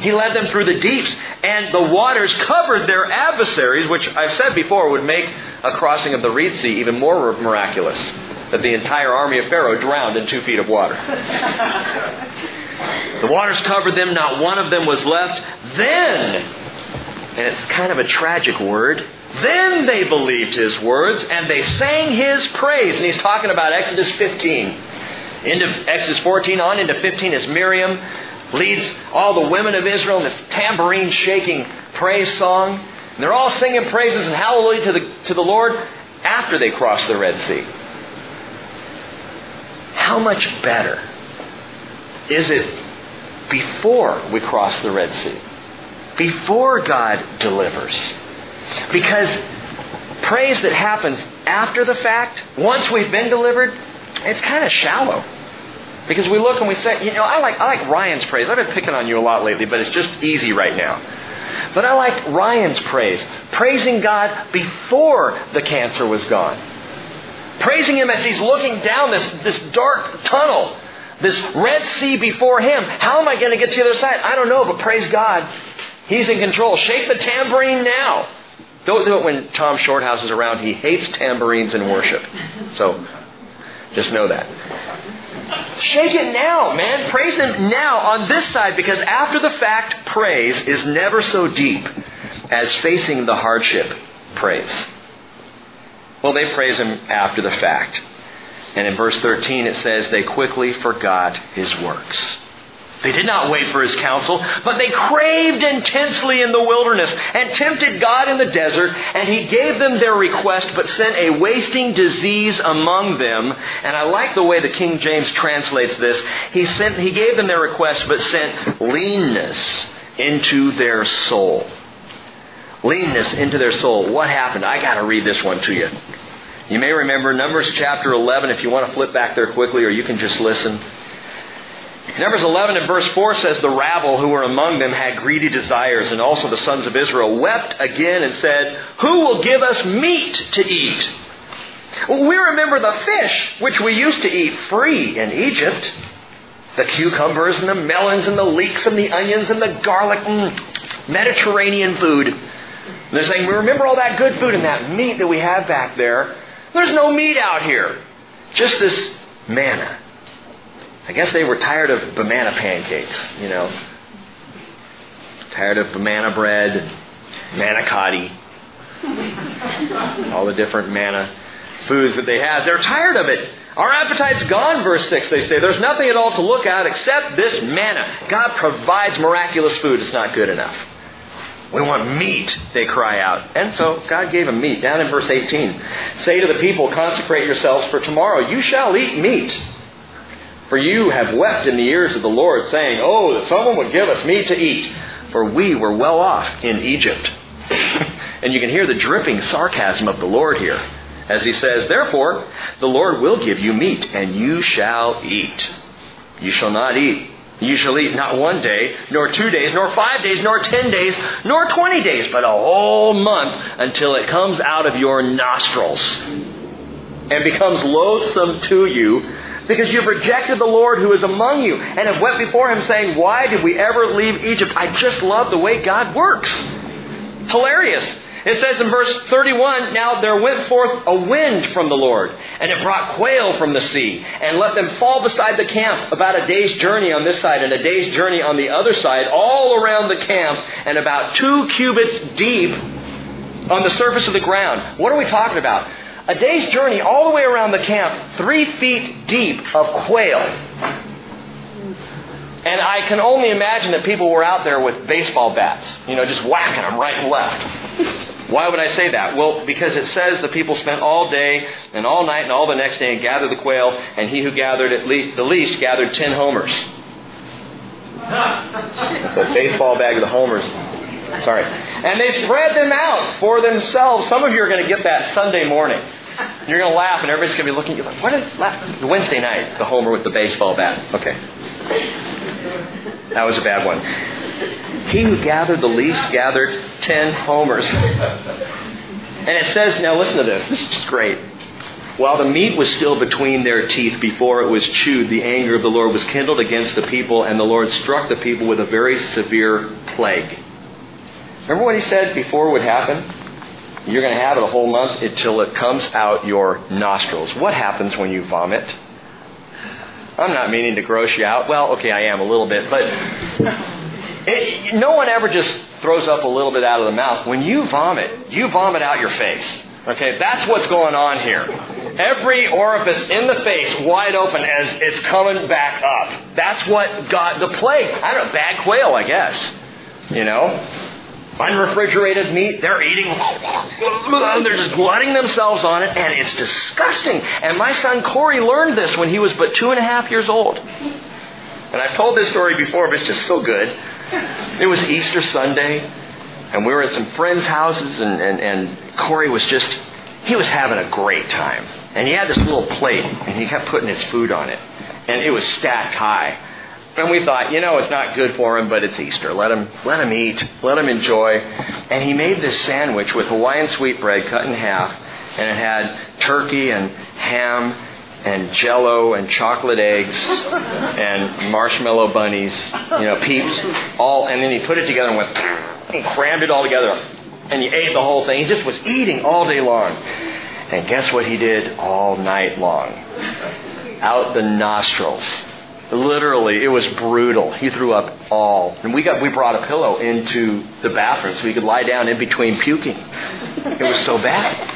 Speaker 1: He led them through the deeps, and the waters covered their adversaries, which I've said before would make a crossing of the Reed Sea even more miraculous. That the entire army of Pharaoh drowned in two feet of water. The waters covered them, not one of them was left. Then, and it's kind of a tragic word, then they believed his words and they sang his praise. And he's talking about Exodus 15. Into Exodus 14 on into 15 is Miriam leads all the women of Israel in this tambourine shaking praise song. And they're all singing praises and hallelujah to the, to the Lord after they cross the Red Sea. How much better is it before we cross the Red Sea? Before God delivers. Because praise that happens after the fact, once we've been delivered, it's kind of shallow. Because we look and we say, you know, I like, I like Ryan's praise. I've been picking on you a lot lately, but it's just easy right now. But I like Ryan's praise. Praising God before the cancer was gone. Praising Him as He's looking down this, this dark tunnel, this Red Sea before Him. How am I going to get to the other side? I don't know, but praise God. He's in control. Shake the tambourine now. Don't do it when Tom Shorthouse is around. He hates tambourines in worship. So just know that. Shake it now, man. Praise Him now on this side because after the fact, praise is never so deep as facing the hardship praise. Well, they praise Him after the fact. And in verse 13 it says, they quickly forgot His works. They did not wait for his counsel, but they craved intensely in the wilderness and tempted God in the desert, and he gave them their request, but sent a wasting disease among them. And I like the way the King James translates this. He sent, he gave them their request, but sent leanness into their soul. Leanness into their soul. What happened? I gotta read this one to you. You may remember Numbers chapter 11 if you want to flip back there quickly, or you can just listen. Numbers 11 and verse 4 says, The rabble who were among them had greedy desires, and also the sons of Israel wept again and said, Who will give us meat to eat? Well, we remember the fish which we used to eat free in Egypt. The cucumbers and the melons and the leeks and the onions and the garlic and Mediterranean food. And they're saying, We remember all that good food and that meat that we have back there. There's no meat out here. Just this manna. I guess they were tired of banana pancakes, you know. Tired of banana bread, manicotti, all the different manna foods that they have. They're tired of it. Our appetite's gone, verse 6, they say. There's nothing at all to look at except this manna. God provides miraculous food. It's not good enough. We want meat, they cry out. And so God gave them meat. Down in verse 18, say to the people, consecrate yourselves for tomorrow. You shall eat meat. For you have wept in the ears of the Lord, saying, Oh, that someone would give us meat to eat, for we were well off in Egypt. and you can hear the dripping sarcasm of the Lord here, as he says, Therefore, the Lord will give you meat, and you shall eat. You shall not eat you shall eat not one day, nor two days, nor five days, nor ten days, nor twenty days, but a whole month until it comes out of your nostrils and becomes loathsome to you because you've rejected the Lord who is among you and have went before him saying, Why did we ever leave Egypt? I just love the way God works. Hilarious. It says in verse 31, Now there went forth a wind from the Lord, and it brought quail from the sea, and let them fall beside the camp about a day's journey on this side and a day's journey on the other side, all around the camp, and about two cubits deep on the surface of the ground. What are we talking about? A day's journey all the way around the camp, three feet deep of quail. And I can only imagine that people were out there with baseball bats, you know, just whacking them right and left. Why would I say that? Well, because it says the people spent all day and all night and all the next day and gathered the quail, and he who gathered at least the least gathered ten homers. A baseball bag of the homers. Sorry. And they spread them out for themselves. Some of you are going to get that Sunday morning. You're going to laugh, and everybody's going to be looking at you like, what is that? Wednesday night, the homer with the baseball bat. Okay. That was a bad one. He who gathered the least gathered ten homers. And it says, now listen to this. This is great. While the meat was still between their teeth before it was chewed, the anger of the Lord was kindled against the people, and the Lord struck the people with a very severe plague. Remember what he said before would happen? You're going to have it a whole month until it comes out your nostrils. What happens when you vomit? I'm not meaning to gross you out. Well, okay, I am a little bit, but it, no one ever just throws up a little bit out of the mouth. When you vomit, you vomit out your face. Okay, that's what's going on here. Every orifice in the face wide open as it's coming back up. That's what got the plague. I don't know, bad quail, I guess. You know? Unrefrigerated meat, they're eating, they're just glutting themselves on it, and it's disgusting. And my son Corey learned this when he was but two and a half years old. And I've told this story before, but it's just so good. It was Easter Sunday, and we were at some friends' houses, and, and, and Corey was just, he was having a great time. And he had this little plate, and he kept putting his food on it. And it was stacked high. And we thought, you know, it's not good for him, but it's Easter. Let him, let him eat. Let him enjoy. And he made this sandwich with Hawaiian sweetbread cut in half, and it had turkey and ham and jello and chocolate eggs and marshmallow bunnies, you know, peeps, all, and then he put it together and went and crammed it all together. And he ate the whole thing. He just was eating all day long. And guess what he did all night long? Out the nostrils. Literally, it was brutal. He threw up all. And we got we brought a pillow into the bathroom so he could lie down in between puking. It was so bad.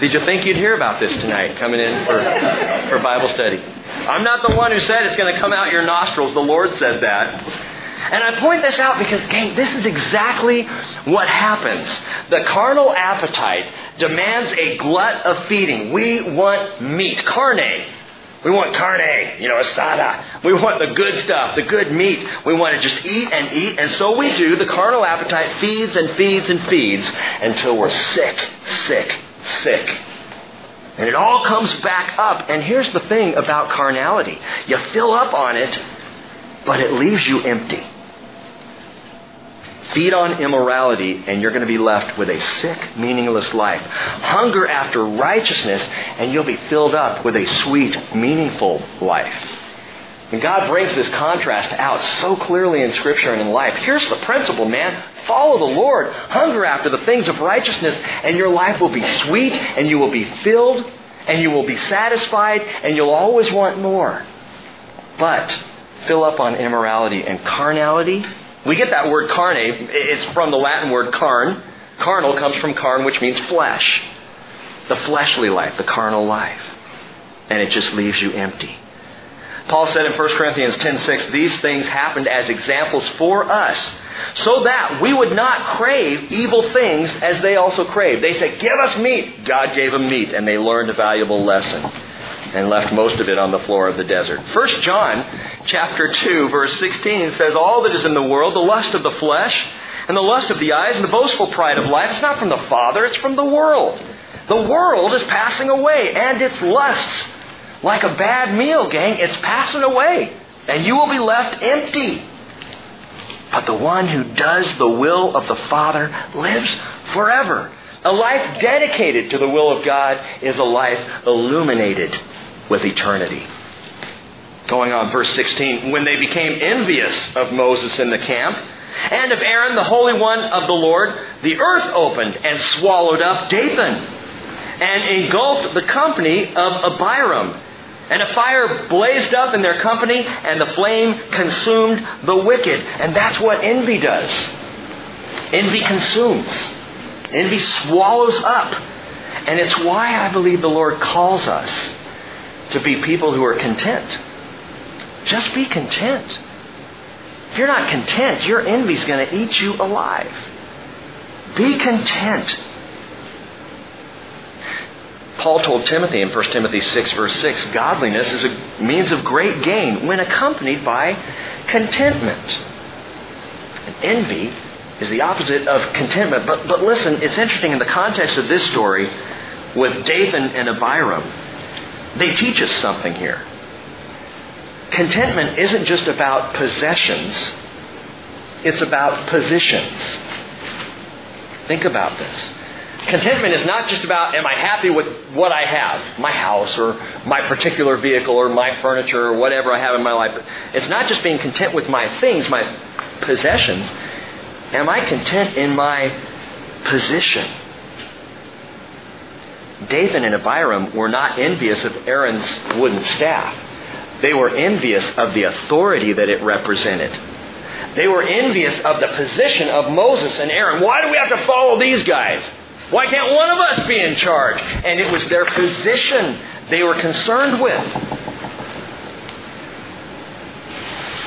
Speaker 1: Did you think you'd hear about this tonight coming in for, for Bible study? I'm not the one who said it's going to come out your nostrils. The Lord said that. And I point this out because, gang, this is exactly what happens. The carnal appetite demands a glut of feeding. We want meat, carne. We want carne, you know, asada. We want the good stuff, the good meat. We want to just eat and eat, and so we do. The carnal appetite feeds and feeds and feeds until we're sick, sick, sick. And it all comes back up. And here's the thing about carnality you fill up on it, but it leaves you empty. Feed on immorality, and you're going to be left with a sick, meaningless life. Hunger after righteousness, and you'll be filled up with a sweet, meaningful life. And God brings this contrast out so clearly in Scripture and in life. Here's the principle, man. Follow the Lord. Hunger after the things of righteousness, and your life will be sweet, and you will be filled, and you will be satisfied, and you'll always want more. But fill up on immorality and carnality. We get that word carne. It's from the Latin word carn. Carnal comes from carn, which means flesh. The fleshly life, the carnal life. And it just leaves you empty. Paul said in 1 Corinthians 10:6, these things happened as examples for us, so that we would not crave evil things as they also craved. They said, "Give us meat." God gave them meat, and they learned a valuable lesson and left most of it on the floor of the desert. 1 John chapter 2 verse 16 says, "All that is in the world, the lust of the flesh, and the lust of the eyes, and the boastful pride of life, it's not from the Father, it's from the world. The world is passing away, and its lusts." Like a bad meal, gang, it's passing away, and you will be left empty. But the one who does the will of the Father lives forever. A life dedicated to the will of God is a life illuminated with eternity. Going on, verse 16. When they became envious of Moses in the camp, and of Aaron, the Holy One of the Lord, the earth opened and swallowed up Dathan, and engulfed the company of Abiram. And a fire blazed up in their company, and the flame consumed the wicked. And that's what envy does. Envy consumes. Envy swallows up. And it's why I believe the Lord calls us to be people who are content. Just be content. If you're not content, your envy's going to eat you alive. Be content. Paul told Timothy in 1 Timothy 6, verse 6 godliness is a means of great gain when accompanied by contentment. And envy is the opposite of contentment. But, but listen, it's interesting in the context of this story with Dathan and Abiram, they teach us something here. Contentment isn't just about possessions, it's about positions. Think about this. Contentment is not just about, am I happy with what I have, my house or my particular vehicle or my furniture or whatever I have in my life. It's not just being content with my things, my possessions. Am I content in my position? Dathan and Abiram were not envious of Aaron's wooden staff. They were envious of the authority that it represented. They were envious of the position of Moses and Aaron. Why do we have to follow these guys? Why can't one of us be in charge? And it was their position they were concerned with.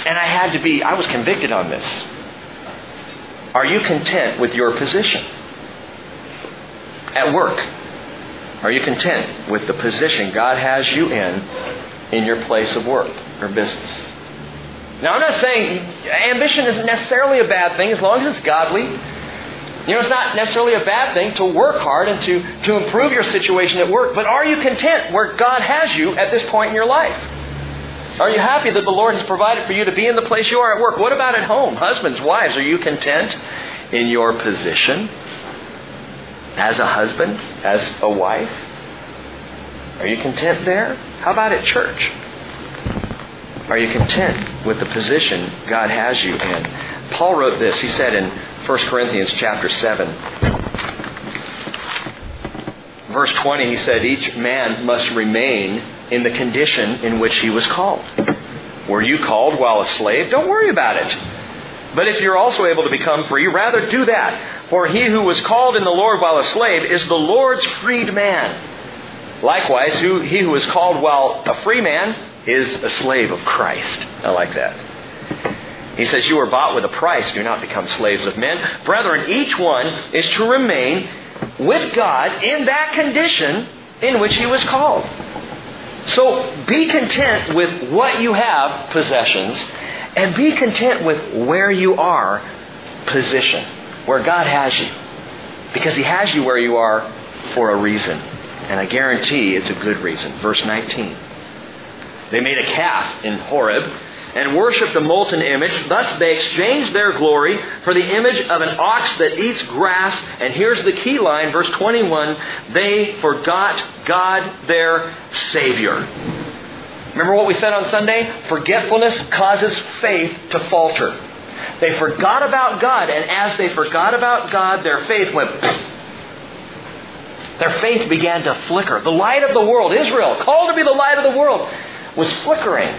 Speaker 1: And I had to be, I was convicted on this. Are you content with your position? At work, are you content with the position God has you in in your place of work or business? Now, I'm not saying ambition isn't necessarily a bad thing as long as it's godly. You know, it's not necessarily a bad thing to work hard and to, to improve your situation at work, but are you content where God has you at this point in your life? Are you happy that the Lord has provided for you to be in the place you are at work? What about at home? Husbands, wives, are you content in your position as a husband, as a wife? Are you content there? How about at church? Are you content with the position God has you in? Paul wrote this. He said in 1 Corinthians chapter 7, verse 20, he said, Each man must remain in the condition in which he was called. Were you called while a slave? Don't worry about it. But if you're also able to become free, rather do that. For he who was called in the Lord while a slave is the Lord's freed man. Likewise, who, he who is called while a free man is a slave of Christ. I like that. He says, You were bought with a price. Do not become slaves of men. Brethren, each one is to remain with God in that condition in which he was called. So be content with what you have, possessions, and be content with where you are, position, where God has you. Because he has you where you are for a reason. And I guarantee it's a good reason. Verse 19. They made a calf in Horeb and worshipped a molten image. Thus they exchanged their glory for the image of an ox that eats grass. And here's the key line, verse 21 they forgot God their Savior. Remember what we said on Sunday? Forgetfulness causes faith to falter. They forgot about God, and as they forgot about God, their faith went. Their faith began to flicker. The light of the world, Israel, called to be the light of the world, was flickering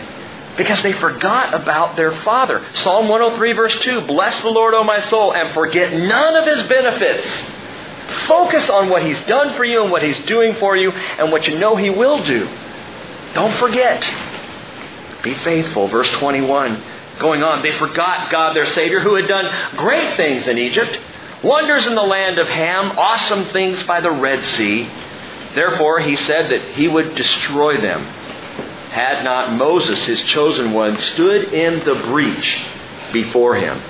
Speaker 1: because they forgot about their Father. Psalm 103, verse 2 Bless the Lord, O my soul, and forget none of his benefits. Focus on what he's done for you and what he's doing for you and what you know he will do. Don't forget. Be faithful. Verse 21. Going on, they forgot God their Savior who had done great things in Egypt, wonders in the land of Ham, awesome things by the Red Sea. Therefore, he said that he would destroy them had not Moses, his chosen one, stood in the breach before him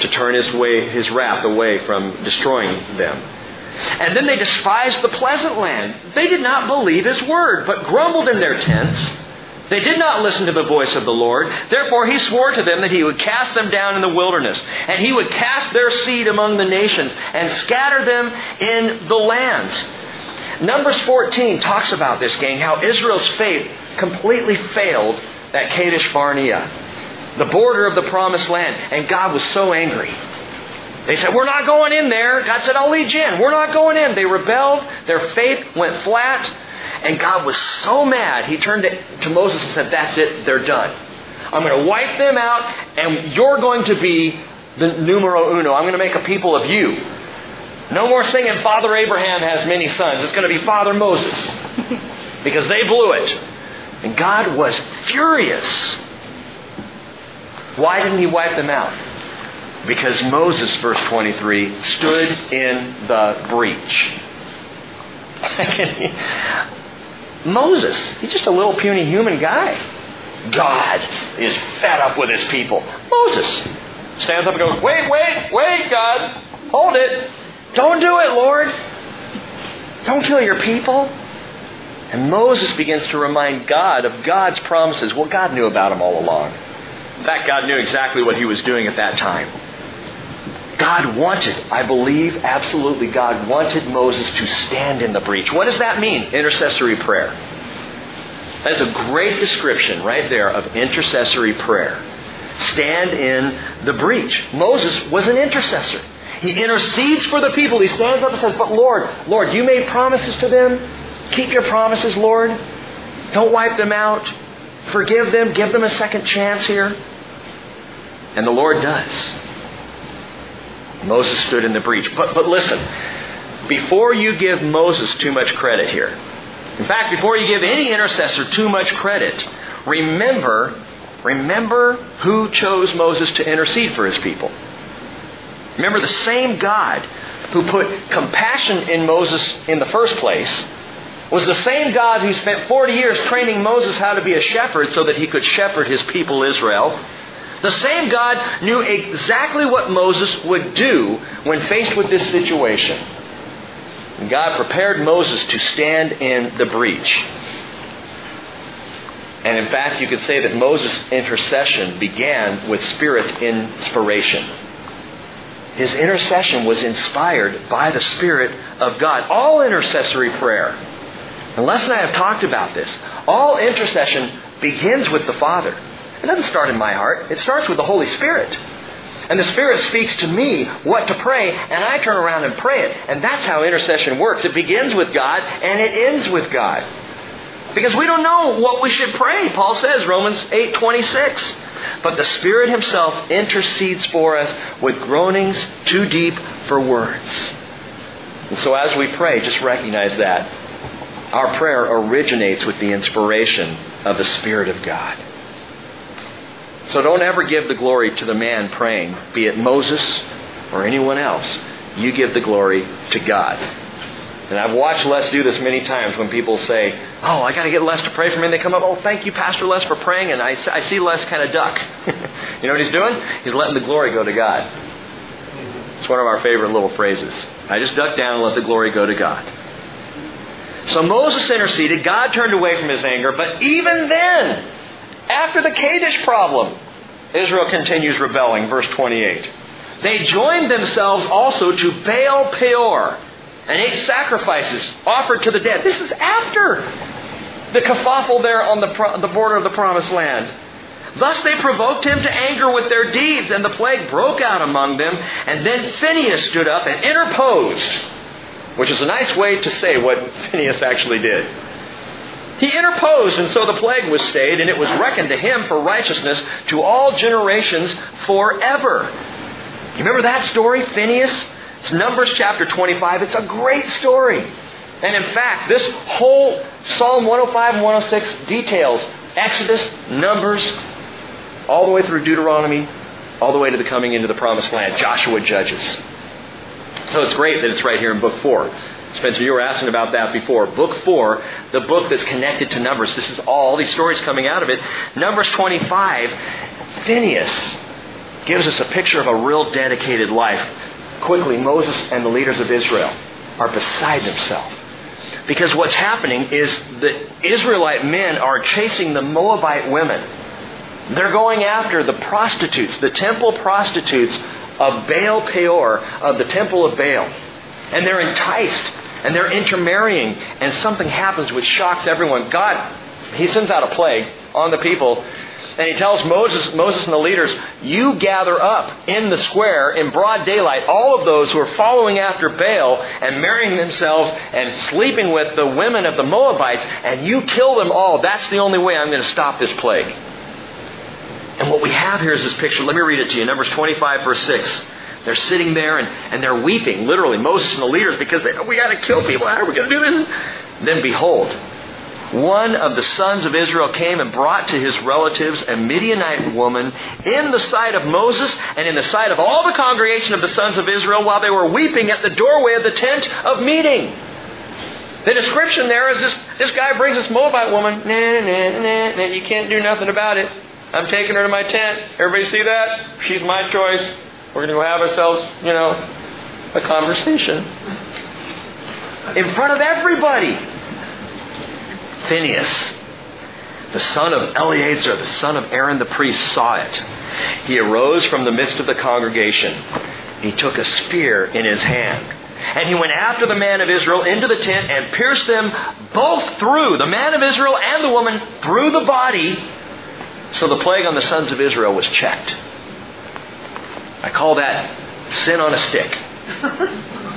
Speaker 1: to turn his way his wrath away from destroying them. And then they despised the pleasant land. They did not believe his word, but grumbled in their tents They did not listen to the voice of the Lord. Therefore, he swore to them that he would cast them down in the wilderness, and he would cast their seed among the nations, and scatter them in the lands. Numbers 14 talks about this, gang, how Israel's faith completely failed at Kadesh Barnea, the border of the promised land, and God was so angry. They said, We're not going in there. God said, I'll lead you in. We're not going in. They rebelled. Their faith went flat. And God was so mad, he turned to Moses and said, That's it, they're done. I'm going to wipe them out, and you're going to be the numero uno. I'm going to make a people of you. No more singing, Father Abraham has many sons. It's going to be Father Moses. because they blew it. And God was furious. Why didn't he wipe them out? Because Moses, verse 23, stood in the breach. Moses, he's just a little puny human guy. God is fed up with his people. Moses stands up and goes, Wait, wait, wait, God. Hold it. Don't do it, Lord. Don't kill your people. And Moses begins to remind God of God's promises. Well, God knew about him all along. In fact, God knew exactly what he was doing at that time. God wanted, I believe absolutely, God wanted Moses to stand in the breach. What does that mean? Intercessory prayer. That is a great description right there of intercessory prayer. Stand in the breach. Moses was an intercessor. He intercedes for the people. He stands up and says, But Lord, Lord, you made promises to them. Keep your promises, Lord. Don't wipe them out. Forgive them. Give them a second chance here. And the Lord does. Moses stood in the breach. But, but listen, before you give Moses too much credit here, in fact, before you give any intercessor too much credit, remember, remember who chose Moses to intercede for his people. Remember the same God who put compassion in Moses in the first place was the same God who spent 40 years training Moses how to be a shepherd so that he could shepherd his people Israel. The same God knew exactly what Moses would do when faced with this situation. And God prepared Moses to stand in the breach. And in fact, you could say that Moses' intercession began with spirit inspiration. His intercession was inspired by the Spirit of God. All intercessory prayer, and Les I have talked about this, all intercession begins with the Father. It doesn't start in my heart. It starts with the Holy Spirit. And the Spirit speaks to me what to pray, and I turn around and pray it. And that's how intercession works. It begins with God, and it ends with God. Because we don't know what we should pray. Paul says, Romans 8:26. But the Spirit Himself intercedes for us with groanings too deep for words. And so as we pray, just recognize that. Our prayer originates with the inspiration of the Spirit of God. So don't ever give the glory to the man praying, be it Moses or anyone else. You give the glory to God. And I've watched Les do this many times when people say, Oh, I got to get Les to pray for me. And they come up, Oh, thank you, Pastor Les, for praying. And I, I see Les kind of duck. you know what he's doing? He's letting the glory go to God. It's one of our favorite little phrases. I just duck down and let the glory go to God. So Moses interceded. God turned away from his anger. But even then, after the Kadesh problem, Israel continues rebelling. Verse 28. They joined themselves also to Baal Peor and ate sacrifices offered to the dead. This is after the kerfuffle there on the, the border of the promised land. Thus they provoked him to anger with their deeds, and the plague broke out among them. And then Phineas stood up and interposed, which is a nice way to say what Phineas actually did. He interposed, and so the plague was stayed, and it was reckoned to him for righteousness to all generations forever. You remember that story, Phineas? It's Numbers chapter 25. It's a great story. And in fact, this whole Psalm 105 and 106 details Exodus, Numbers, all the way through Deuteronomy, all the way to the coming into the promised land, Joshua Judges. So it's great that it's right here in book 4. Spencer, you were asking about that before. Book 4, the book that's connected to Numbers. This is all these stories coming out of it. Numbers 25, Phineas gives us a picture of a real dedicated life. Quickly, Moses and the leaders of Israel are beside themselves. Because what's happening is the Israelite men are chasing the Moabite women. They're going after the prostitutes, the temple prostitutes of Baal Peor, of the temple of Baal. And they're enticed and they're intermarrying, and something happens which shocks everyone. God, He sends out a plague on the people, and He tells Moses, Moses and the leaders, You gather up in the square in broad daylight all of those who are following after Baal and marrying themselves and sleeping with the women of the Moabites, and you kill them all. That's the only way I'm going to stop this plague. And what we have here is this picture. Let me read it to you. Numbers 25, verse 6. They're sitting there and, and they're weeping, literally, Moses and the leaders, because they, we got to kill people. How are we going to do this? Then behold, one of the sons of Israel came and brought to his relatives a Midianite woman in the sight of Moses and in the sight of all the congregation of the sons of Israel while they were weeping at the doorway of the tent of meeting. The description there is this, this guy brings this Moabite woman. Nah, nah, nah, nah, you can't do nothing about it. I'm taking her to my tent. Everybody see that? She's my choice. We're going to go have ourselves, you know, a conversation. In front of everybody. Phineas, the son of Eleazar, the son of Aaron the priest, saw it. He arose from the midst of the congregation. He took a spear in his hand. And he went after the man of Israel into the tent and pierced them both through, the man of Israel and the woman, through the body. So the plague on the sons of Israel was checked. I call that sin on a stick.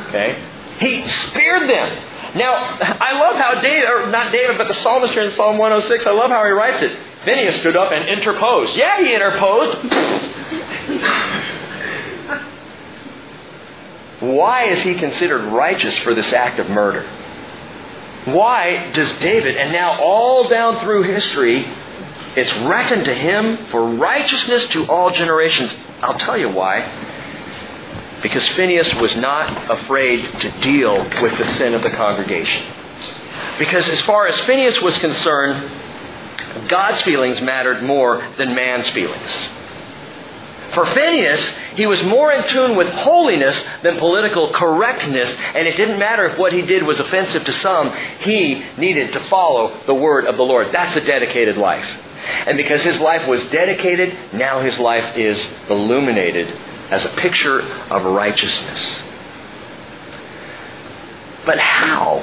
Speaker 1: Okay? He speared them. Now, I love how David, or not David, but the psalmist here in Psalm 106, I love how he writes it. Phineas stood up and interposed. Yeah, he interposed. Why is he considered righteous for this act of murder? Why does David, and now all down through history, it's reckoned to him for righteousness to all generations. I'll tell you why. Because Phineas was not afraid to deal with the sin of the congregation. Because as far as Phineas was concerned, God's feelings mattered more than man's feelings. For Phineas, he was more in tune with holiness than political correctness, and it didn't matter if what he did was offensive to some, he needed to follow the word of the Lord. That's a dedicated life. And because his life was dedicated, now his life is illuminated as a picture of righteousness. But how,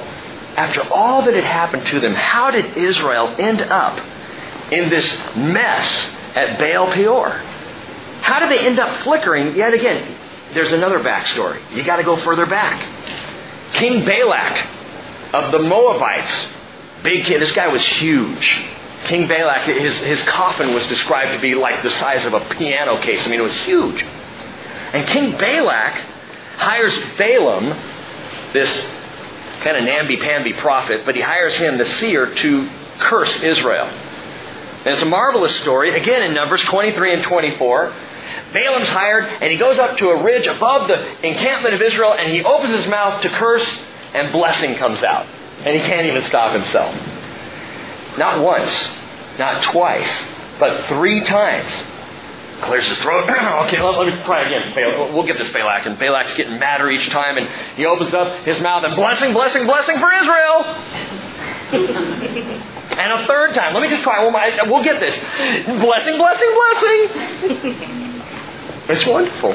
Speaker 1: after all that had happened to them, how did Israel end up in this mess at Baal Peor? How did they end up flickering yet again? There's another backstory. You got to go further back. King Balak of the Moabites, big kid, this guy was huge. King Balak, his, his coffin was described to be like the size of a piano case. I mean, it was huge. And King Balak hires Balaam, this kind of namby-pamby prophet, but he hires him, the seer, to curse Israel. And it's a marvelous story. Again, in Numbers 23 and 24, Balaam's hired, and he goes up to a ridge above the encampment of Israel, and he opens his mouth to curse, and blessing comes out. And he can't even stop himself. Not once, not twice, but three times. Clears his throat. okay, let, let, me try again. We'll get this Balak. And Balak's getting madder each time, and he opens up his mouth and blessing, blessing, blessing for Israel. and a third time. Let me just try one more. We'll get this. Blessing, blessing, blessing. it's wonderful.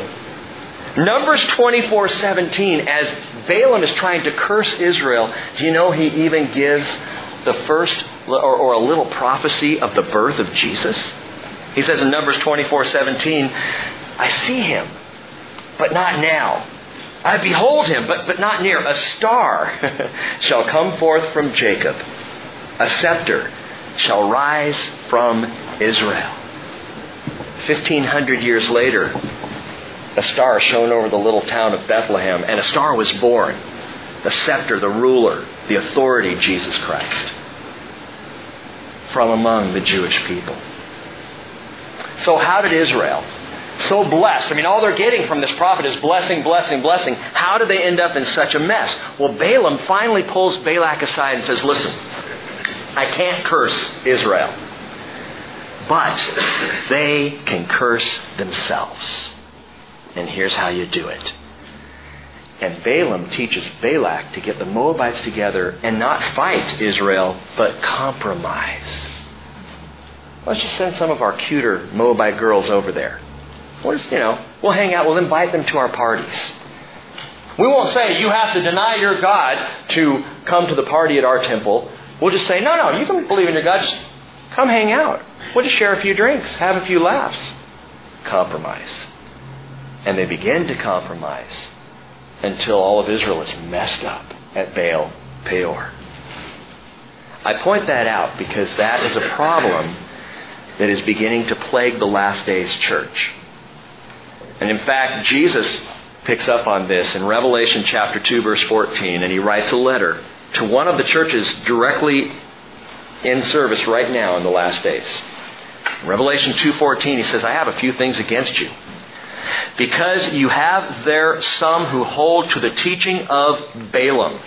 Speaker 1: Numbers 24 17, as Balaam is trying to curse Israel, do you know he even gives the first or, or, a little prophecy of the birth of Jesus? He says in Numbers 24 17, I see him, but not now. I behold him, but, but not near. A star shall come forth from Jacob, a scepter shall rise from Israel. 1500 years later, a star shone over the little town of Bethlehem, and a star was born. The scepter, the ruler, the authority, Jesus Christ, from among the Jewish people. So, how did Israel, so blessed, I mean, all they're getting from this prophet is blessing, blessing, blessing. How did they end up in such a mess? Well, Balaam finally pulls Balak aside and says, Listen, I can't curse Israel, but they can curse themselves. And here's how you do it And Balaam teaches Balak to get the Moabites together and not fight Israel, but compromise. Let's just send some of our cuter Moabite girls over there. We'll just, you know, we'll hang out. We'll invite them to our parties. We won't say you have to deny your God to come to the party at our temple. We'll just say, no, no, you can believe in your God. Just come hang out. We'll just share a few drinks, have a few laughs. Compromise. And they begin to compromise until all of Israel is messed up at Baal Peor. I point that out because that is a problem that is beginning to plague the last days church. And in fact, Jesus picks up on this in Revelation chapter 2 verse 14 and he writes a letter to one of the churches directly in service right now in the last days. Revelation 2:14 he says, "I have a few things against you." Because you have there some who hold to the teaching of Balaam,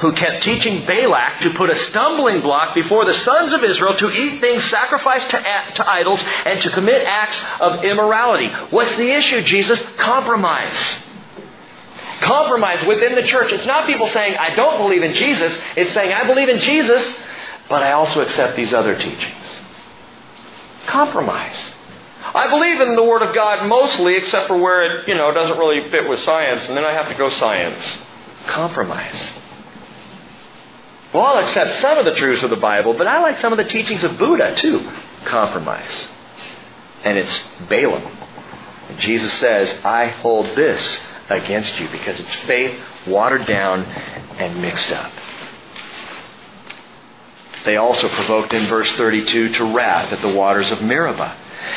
Speaker 1: who kept teaching Balak to put a stumbling block before the sons of Israel to eat things sacrificed to, to idols and to commit acts of immorality. What's the issue, Jesus? Compromise. Compromise within the church. It's not people saying, I don't believe in Jesus. It's saying, I believe in Jesus, but I also accept these other teachings. Compromise. I believe in the Word of God mostly, except for where it, you know, doesn't really fit with science, and then I have to go science. Compromise. Well, I'll accept some of the truths of the Bible, but I like some of the teachings of Buddha too. Compromise. And it's Balaam. And Jesus says, I hold this against you because it's faith watered down and mixed up. They also provoked in verse 32 to wrath at the waters of Meribah.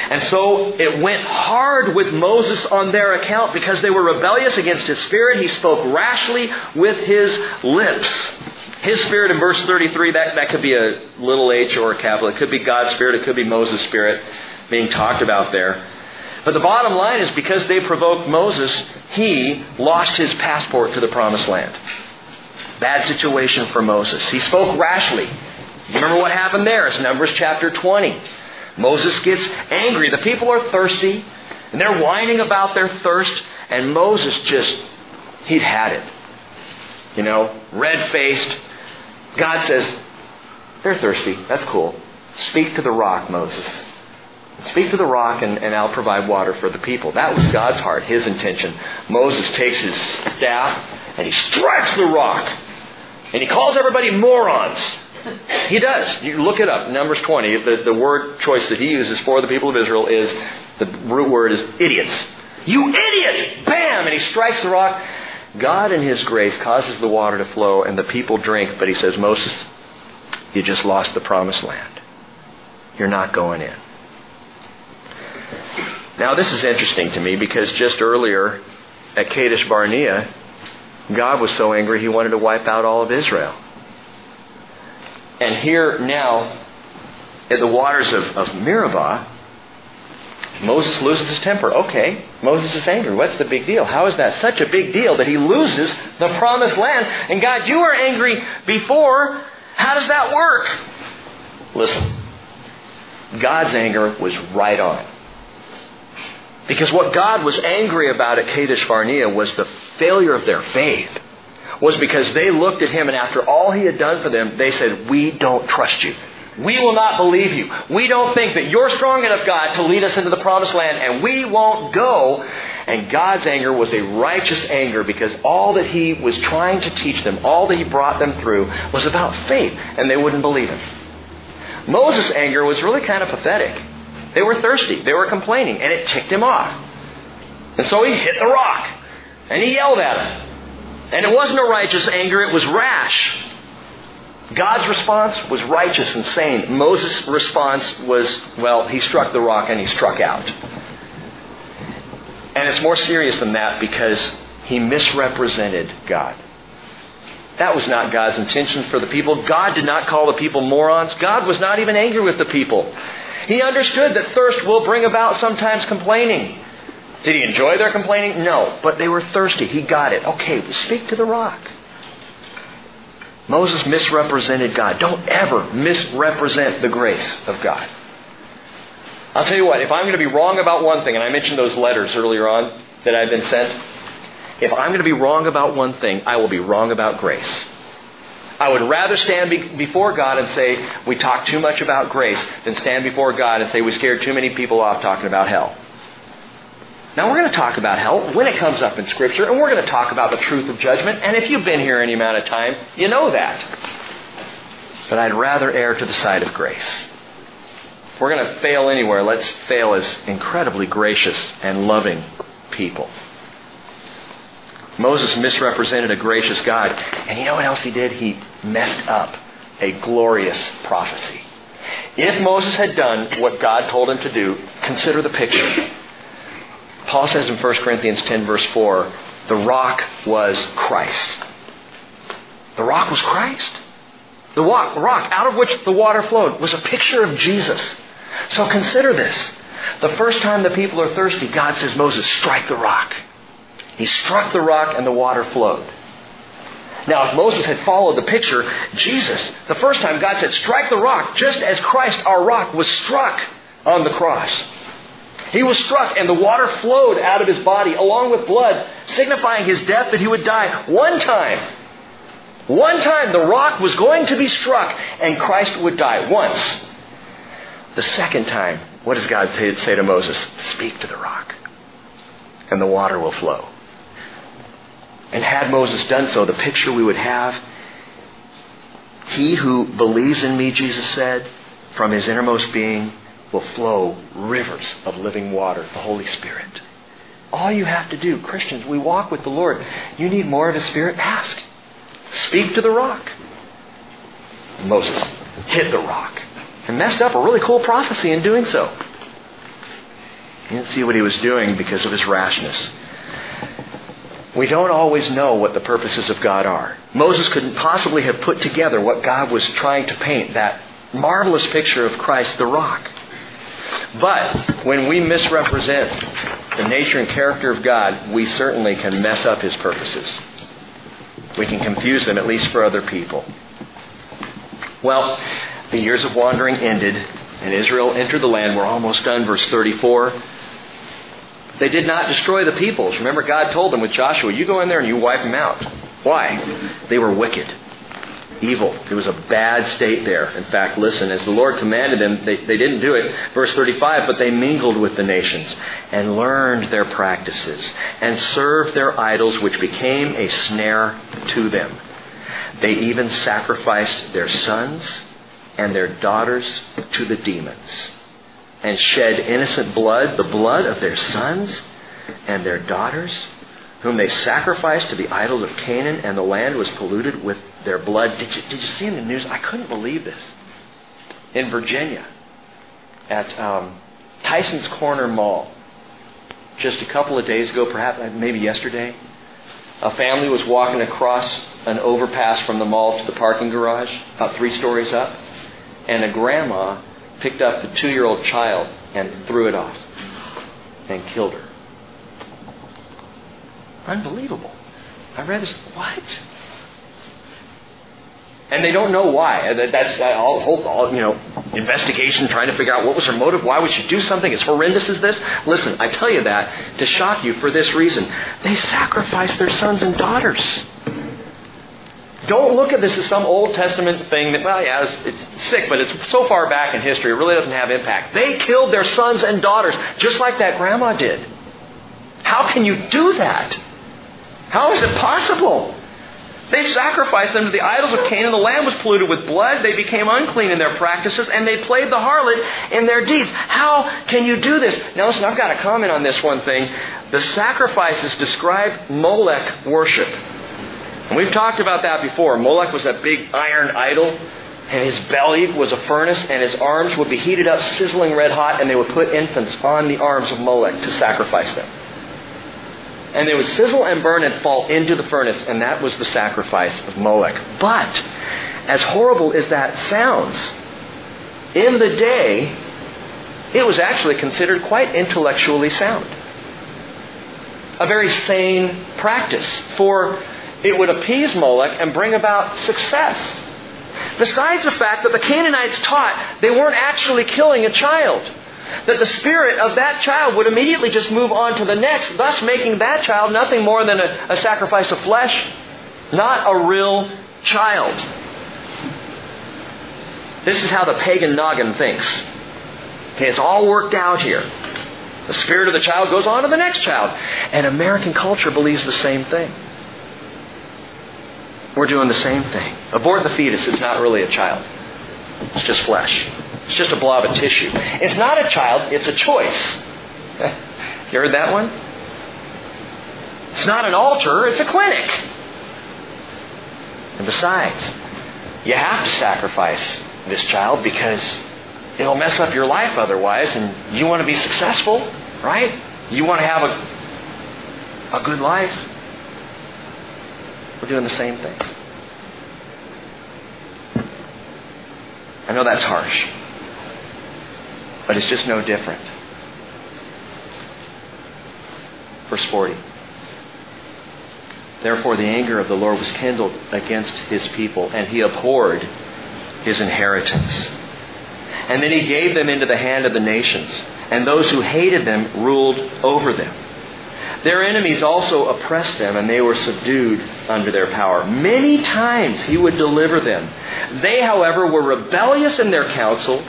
Speaker 1: And so it went hard with Moses on their account because they were rebellious against his spirit. He spoke rashly with his lips. His spirit in verse 33, that, that could be a little h or a capital. It could be God's spirit. It could be Moses' spirit being talked about there. But the bottom line is because they provoked Moses, he lost his passport to the promised land. Bad situation for Moses. He spoke rashly. Remember what happened there? It's Numbers chapter 20. Moses gets angry. The people are thirsty, and they're whining about their thirst, and Moses just, he'd had it. You know, red faced. God says, they're thirsty. That's cool. Speak to the rock, Moses. Speak to the rock, and, and I'll provide water for the people. That was God's heart, his intention. Moses takes his staff, and he strikes the rock. And he calls everybody morons. He does. You look it up. Numbers 20. The, the word choice that he uses for the people of Israel is the root word is idiots. You idiot! Bam! And he strikes the rock. God, in his grace, causes the water to flow and the people drink. But he says, Moses, you just lost the promised land. You're not going in. Now, this is interesting to me because just earlier at Kadesh Barnea, God was so angry he wanted to wipe out all of Israel. And here now, at the waters of, of Meribah, Moses loses his temper. Okay, Moses is angry. What's the big deal? How is that such a big deal that he loses the promised land? And God, you were angry before. How does that work? Listen, God's anger was right on. Because what God was angry about at Kadesh Barnea was the failure of their faith. Was because they looked at him and after all he had done for them, they said, We don't trust you. We will not believe you. We don't think that you're strong enough, God, to lead us into the promised land, and we won't go. And God's anger was a righteous anger because all that He was trying to teach them, all that He brought them through, was about faith, and they wouldn't believe Him. Moses' anger was really kind of pathetic. They were thirsty, they were complaining, and it ticked him off. And so he hit the rock, and he yelled at him. And it wasn't a righteous anger, it was rash. God's response was righteous and sane. Moses' response was, well, he struck the rock and he struck out. And it's more serious than that because he misrepresented God. That was not God's intention for the people. God did not call the people morons. God was not even angry with the people. He understood that thirst will bring about sometimes complaining. Did he enjoy their complaining? No, but they were thirsty. He got it. Okay, speak to the rock. Moses misrepresented God. Don't ever misrepresent the grace of God. I'll tell you what, if I'm going to be wrong about one thing, and I mentioned those letters earlier on that I've been sent, if I'm going to be wrong about one thing, I will be wrong about grace. I would rather stand before God and say we talk too much about grace than stand before God and say we scared too many people off talking about hell. Now we're going to talk about hell when it comes up in Scripture, and we're going to talk about the truth of judgment. And if you've been here any amount of time, you know that. But I'd rather err to the side of grace. If we're going to fail anywhere, let's fail as incredibly gracious and loving people. Moses misrepresented a gracious God. And you know what else he did? He messed up a glorious prophecy. If Moses had done what God told him to do, consider the picture. Paul says in 1 Corinthians 10, verse 4, the rock was Christ. The rock was Christ. The rock out of which the water flowed was a picture of Jesus. So consider this. The first time the people are thirsty, God says, Moses, strike the rock. He struck the rock and the water flowed. Now, if Moses had followed the picture, Jesus, the first time God said, strike the rock, just as Christ, our rock, was struck on the cross. He was struck, and the water flowed out of his body along with blood, signifying his death that he would die one time. One time the rock was going to be struck, and Christ would die once. The second time, what does God say to Moses? Speak to the rock, and the water will flow. And had Moses done so, the picture we would have he who believes in me, Jesus said, from his innermost being will flow rivers of living water, the Holy Spirit. All you have to do, Christians, we walk with the Lord. You need more of His Spirit? Ask. Speak to the rock. Moses hit the rock and messed up a really cool prophecy in doing so. He didn't see what he was doing because of his rashness. We don't always know what the purposes of God are. Moses couldn't possibly have put together what God was trying to paint, that marvelous picture of Christ, the rock. But when we misrepresent the nature and character of God, we certainly can mess up his purposes. We can confuse them, at least for other people. Well, the years of wandering ended, and Israel entered the land. We're almost done, verse 34. They did not destroy the peoples. Remember, God told them with Joshua, you go in there and you wipe them out. Why? They were wicked, evil. It was a bad state there. In fact, listen, as the Lord commanded them, they, they didn't do it. Verse 35, but they mingled with the nations and learned their practices and served their idols, which became a snare to them. They even sacrificed their sons and their daughters to the demons and shed innocent blood, the blood of their sons and their daughters, whom they sacrificed to the idols of Canaan, and the land was polluted with their blood. Did you, did you see in the news? I couldn't believe this. In Virginia, at um, Tyson's Corner Mall, just a couple of days ago, perhaps maybe yesterday, a family was walking across an overpass from the mall to the parking garage, about three stories up, and a grandma picked up the two year old child and threw it off and killed her. Unbelievable. I read this. What? And they don't know why. That's all, all, you know, investigation trying to figure out what was her motive. Why would she do something as horrendous as this? Listen, I tell you that to shock you for this reason. They sacrificed their sons and daughters. Don't look at this as some Old Testament thing that, well, yeah, it's, it's, sick, but it's so far back in history, it really doesn't have impact. They killed their sons and daughters, just like that grandma did. How can you do that? How is it possible? They sacrificed them to the idols of Canaan. The land was polluted with blood. They became unclean in their practices, and they played the harlot in their deeds. How can you do this? Now, listen, I've got to comment on this one thing. The sacrifices describe Molech worship. And we've talked about that before. Molech was that big iron idol, and his belly was a furnace, and his arms would be heated up, sizzling red hot, and they would put infants on the arms of Molech to sacrifice them. And they would sizzle and burn and fall into the furnace, and that was the sacrifice of Molech. But, as horrible as that sounds, in the day, it was actually considered quite intellectually sound. A very sane practice for it would appease Molech and bring about success. Besides the fact that the Canaanites taught they weren't actually killing a child. That the spirit of that child would immediately just move on to the next, thus making that child nothing more than a, a sacrifice of flesh, not a real child. This is how the pagan noggin thinks. Okay, it's all worked out here. The spirit of the child goes on to the next child. And American culture believes the same thing. We're doing the same thing. Abort the fetus, it's not really a child. It's just flesh. It's just a blob of tissue. It's not a child, it's a choice. you heard that one? It's not an altar, it's a clinic. And besides, you have to sacrifice this child because it'll mess up your life otherwise, and you want to be successful, right? You want to have a, a good life. We're doing the same thing. I know that's harsh, but it's just no different. Verse 40. Therefore, the anger of the Lord was kindled against his people, and he abhorred his inheritance. And then he gave them into the hand of the nations, and those who hated them ruled over them. Their enemies also oppressed them, and they were subdued under their power. Many times he would deliver them. They, however, were rebellious in their counsel,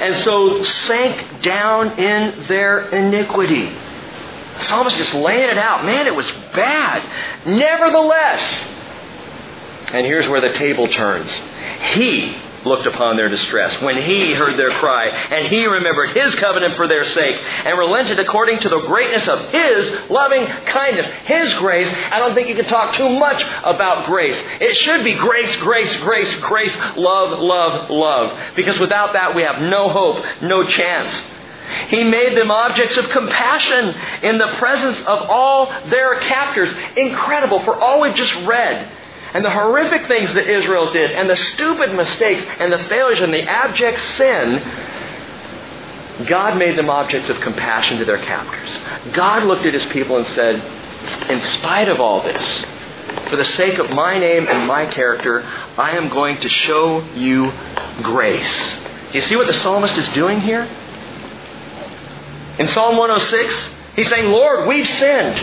Speaker 1: and so sank down in their iniquity. The psalmist just laying it out. Man, it was bad. Nevertheless, and here's where the table turns. He looked upon their distress, when he heard their cry, and he remembered his covenant for their sake, and relented according to the greatness of his loving kindness, his grace. I don't think you can talk too much about grace. It should be grace, grace, grace, grace, love, love, love. Because without that, we have no hope, no chance. He made them objects of compassion in the presence of all their captors. Incredible for all we've just read and the horrific things that Israel did, and the stupid mistakes, and the failures, and the abject sin, God made them objects of compassion to their captors. God looked at his people and said, In spite of all this, for the sake of my name and my character, I am going to show you grace. Do you see what the psalmist is doing here? In Psalm 106, he's saying, Lord, we've sinned.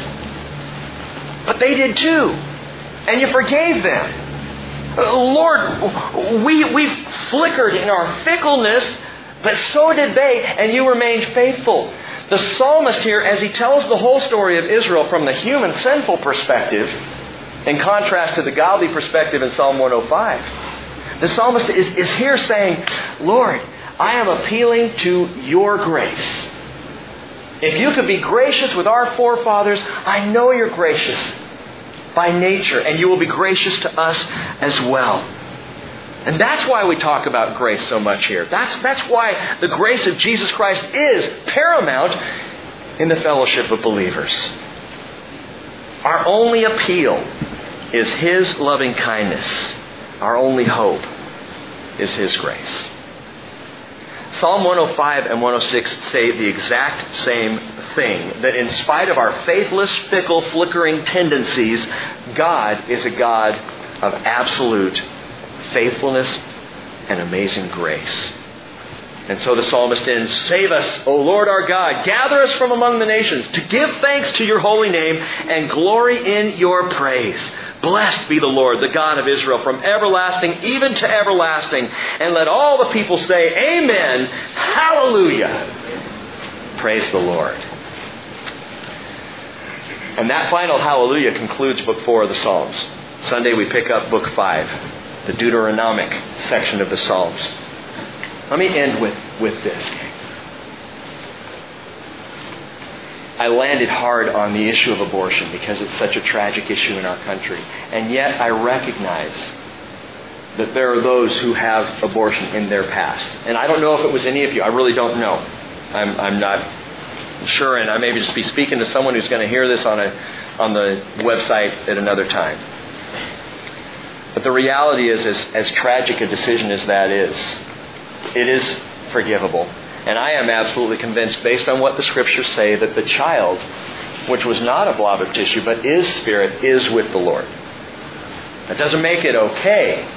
Speaker 1: But they did too and you forgave them. Lord, we, we flickered in our fickleness, but so did they, and you remained faithful. The psalmist here, as he tells the whole story of Israel from the human sinful perspective, in contrast to the godly perspective in Psalm 105, the psalmist is, is here saying, Lord, I am appealing to your grace. If you could be gracious with our forefathers, I know you're gracious by nature, and you will be gracious to us as well. And that's why we talk about grace so much here. That's, that's why the grace of Jesus Christ is paramount in the fellowship of believers. Our only appeal is His loving kindness. Our only hope is His grace. Psalm 105 and 106 say the exact same thing that in spite of our faithless, fickle, flickering tendencies, God is a God of absolute faithfulness and amazing grace. And so the psalmist ends, Save us, O Lord our God. Gather us from among the nations to give thanks to your holy name and glory in your praise. Blessed be the Lord, the God of Israel, from everlasting even to everlasting. And let all the people say, Amen. Hallelujah. Praise the Lord. And that final hallelujah concludes Book 4 of the Psalms. Sunday we pick up Book 5, the Deuteronomic section of the Psalms. Let me end with, with this. I landed hard on the issue of abortion because it's such a tragic issue in our country. And yet I recognize that there are those who have abortion in their past. And I don't know if it was any of you. I really don't know. I'm, I'm not sure, and I may just be speaking to someone who's going to hear this on, a, on the website at another time. But the reality is, as, as tragic a decision as that is, it is forgivable. And I am absolutely convinced, based on what the scriptures say, that the child, which was not a blob of tissue, but is spirit, is with the Lord. That doesn't make it okay.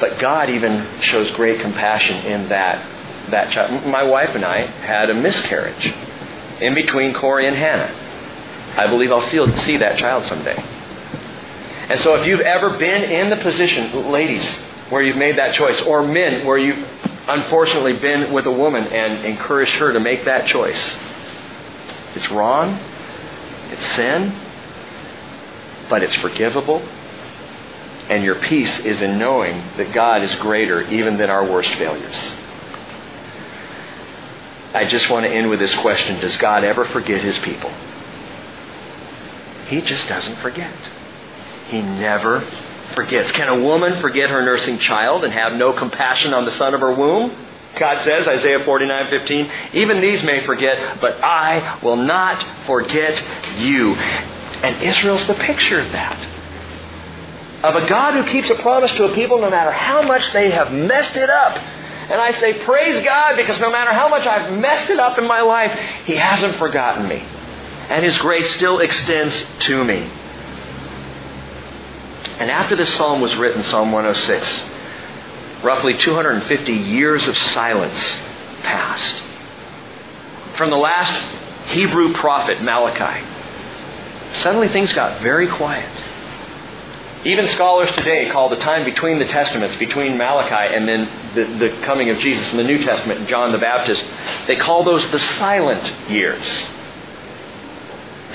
Speaker 1: But God even shows great compassion in that that child. My wife and I had a miscarriage in between Corey and Hannah. I believe I'll see, see that child someday. And so if you've ever been in the position, ladies, where you've made that choice, or men, where you've unfortunately been with a woman and encouraged her to make that choice, it's wrong, it's sin, but it's forgivable, and your peace is in knowing that God is greater even than our worst failures. I just want to end with this question Does God ever forget his people? He just doesn't forget. He never forgets. Can a woman forget her nursing child and have no compassion on the son of her womb? God says, Isaiah 49 15, even these may forget, but I will not forget you. And Israel's the picture of that of a God who keeps a promise to a people no matter how much they have messed it up. And I say, praise God, because no matter how much I've messed it up in my life, He hasn't forgotten me. And His grace still extends to me. And after this psalm was written, Psalm 106, roughly 250 years of silence passed. From the last Hebrew prophet, Malachi, suddenly things got very quiet. Even scholars today call the time between the Testaments, between Malachi and then the, the coming of Jesus in the New Testament and John the Baptist, they call those the silent years.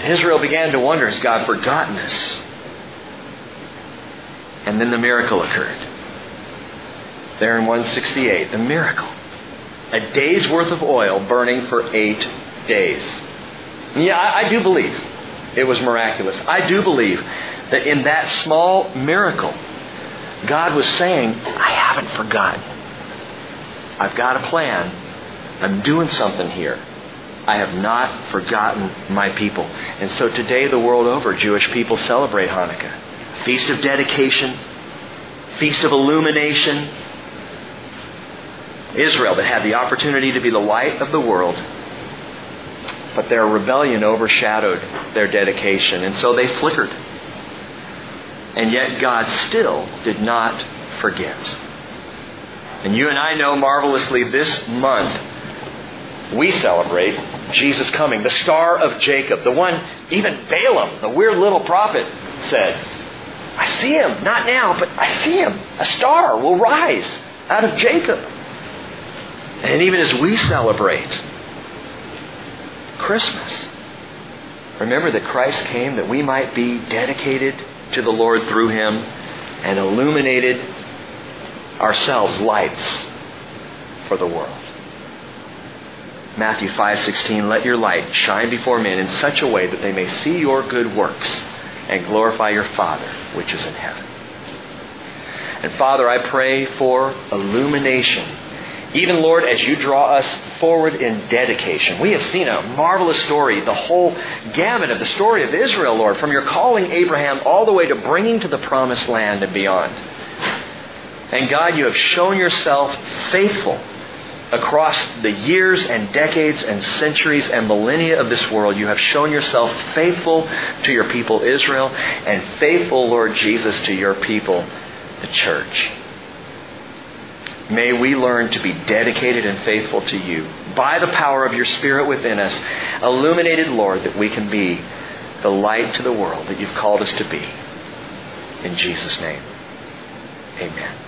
Speaker 1: Israel began to wonder, has God forgotten us? And then the miracle occurred. There in 168, the miracle. A day's worth of oil burning for eight days. Yeah, I, I do believe it was miraculous. I do believe that in that small miracle, God was saying, I haven't forgotten. I've got a plan. I'm doing something here. I have not forgotten my people. And so today, the world over, Jewish people celebrate Hanukkah. Feast of dedication, feast of illumination. Israel, that had the opportunity to be the light of the world, but their rebellion overshadowed their dedication, and so they flickered. And yet God still did not forget. And you and I know marvelously this month we celebrate Jesus coming, the star of Jacob, the one even Balaam, the weird little prophet, said, I see him, not now, but I see him. A star will rise out of Jacob. And even as we celebrate Christmas, remember that Christ came that we might be dedicated to the Lord through him and illuminated ourselves lights for the world. Matthew 5:16 Let your light shine before men in such a way that they may see your good works and glorify your Father which is in heaven. And Father, I pray for illumination even, Lord, as you draw us forward in dedication, we have seen a marvelous story, the whole gamut of the story of Israel, Lord, from your calling Abraham all the way to bringing to the promised land and beyond. And God, you have shown yourself faithful across the years and decades and centuries and millennia of this world. You have shown yourself faithful to your people Israel and faithful, Lord Jesus, to your people, the church. May we learn to be dedicated and faithful to you by the power of your Spirit within us, illuminated, Lord, that we can be the light to the world that you've called us to be. In Jesus' name, amen.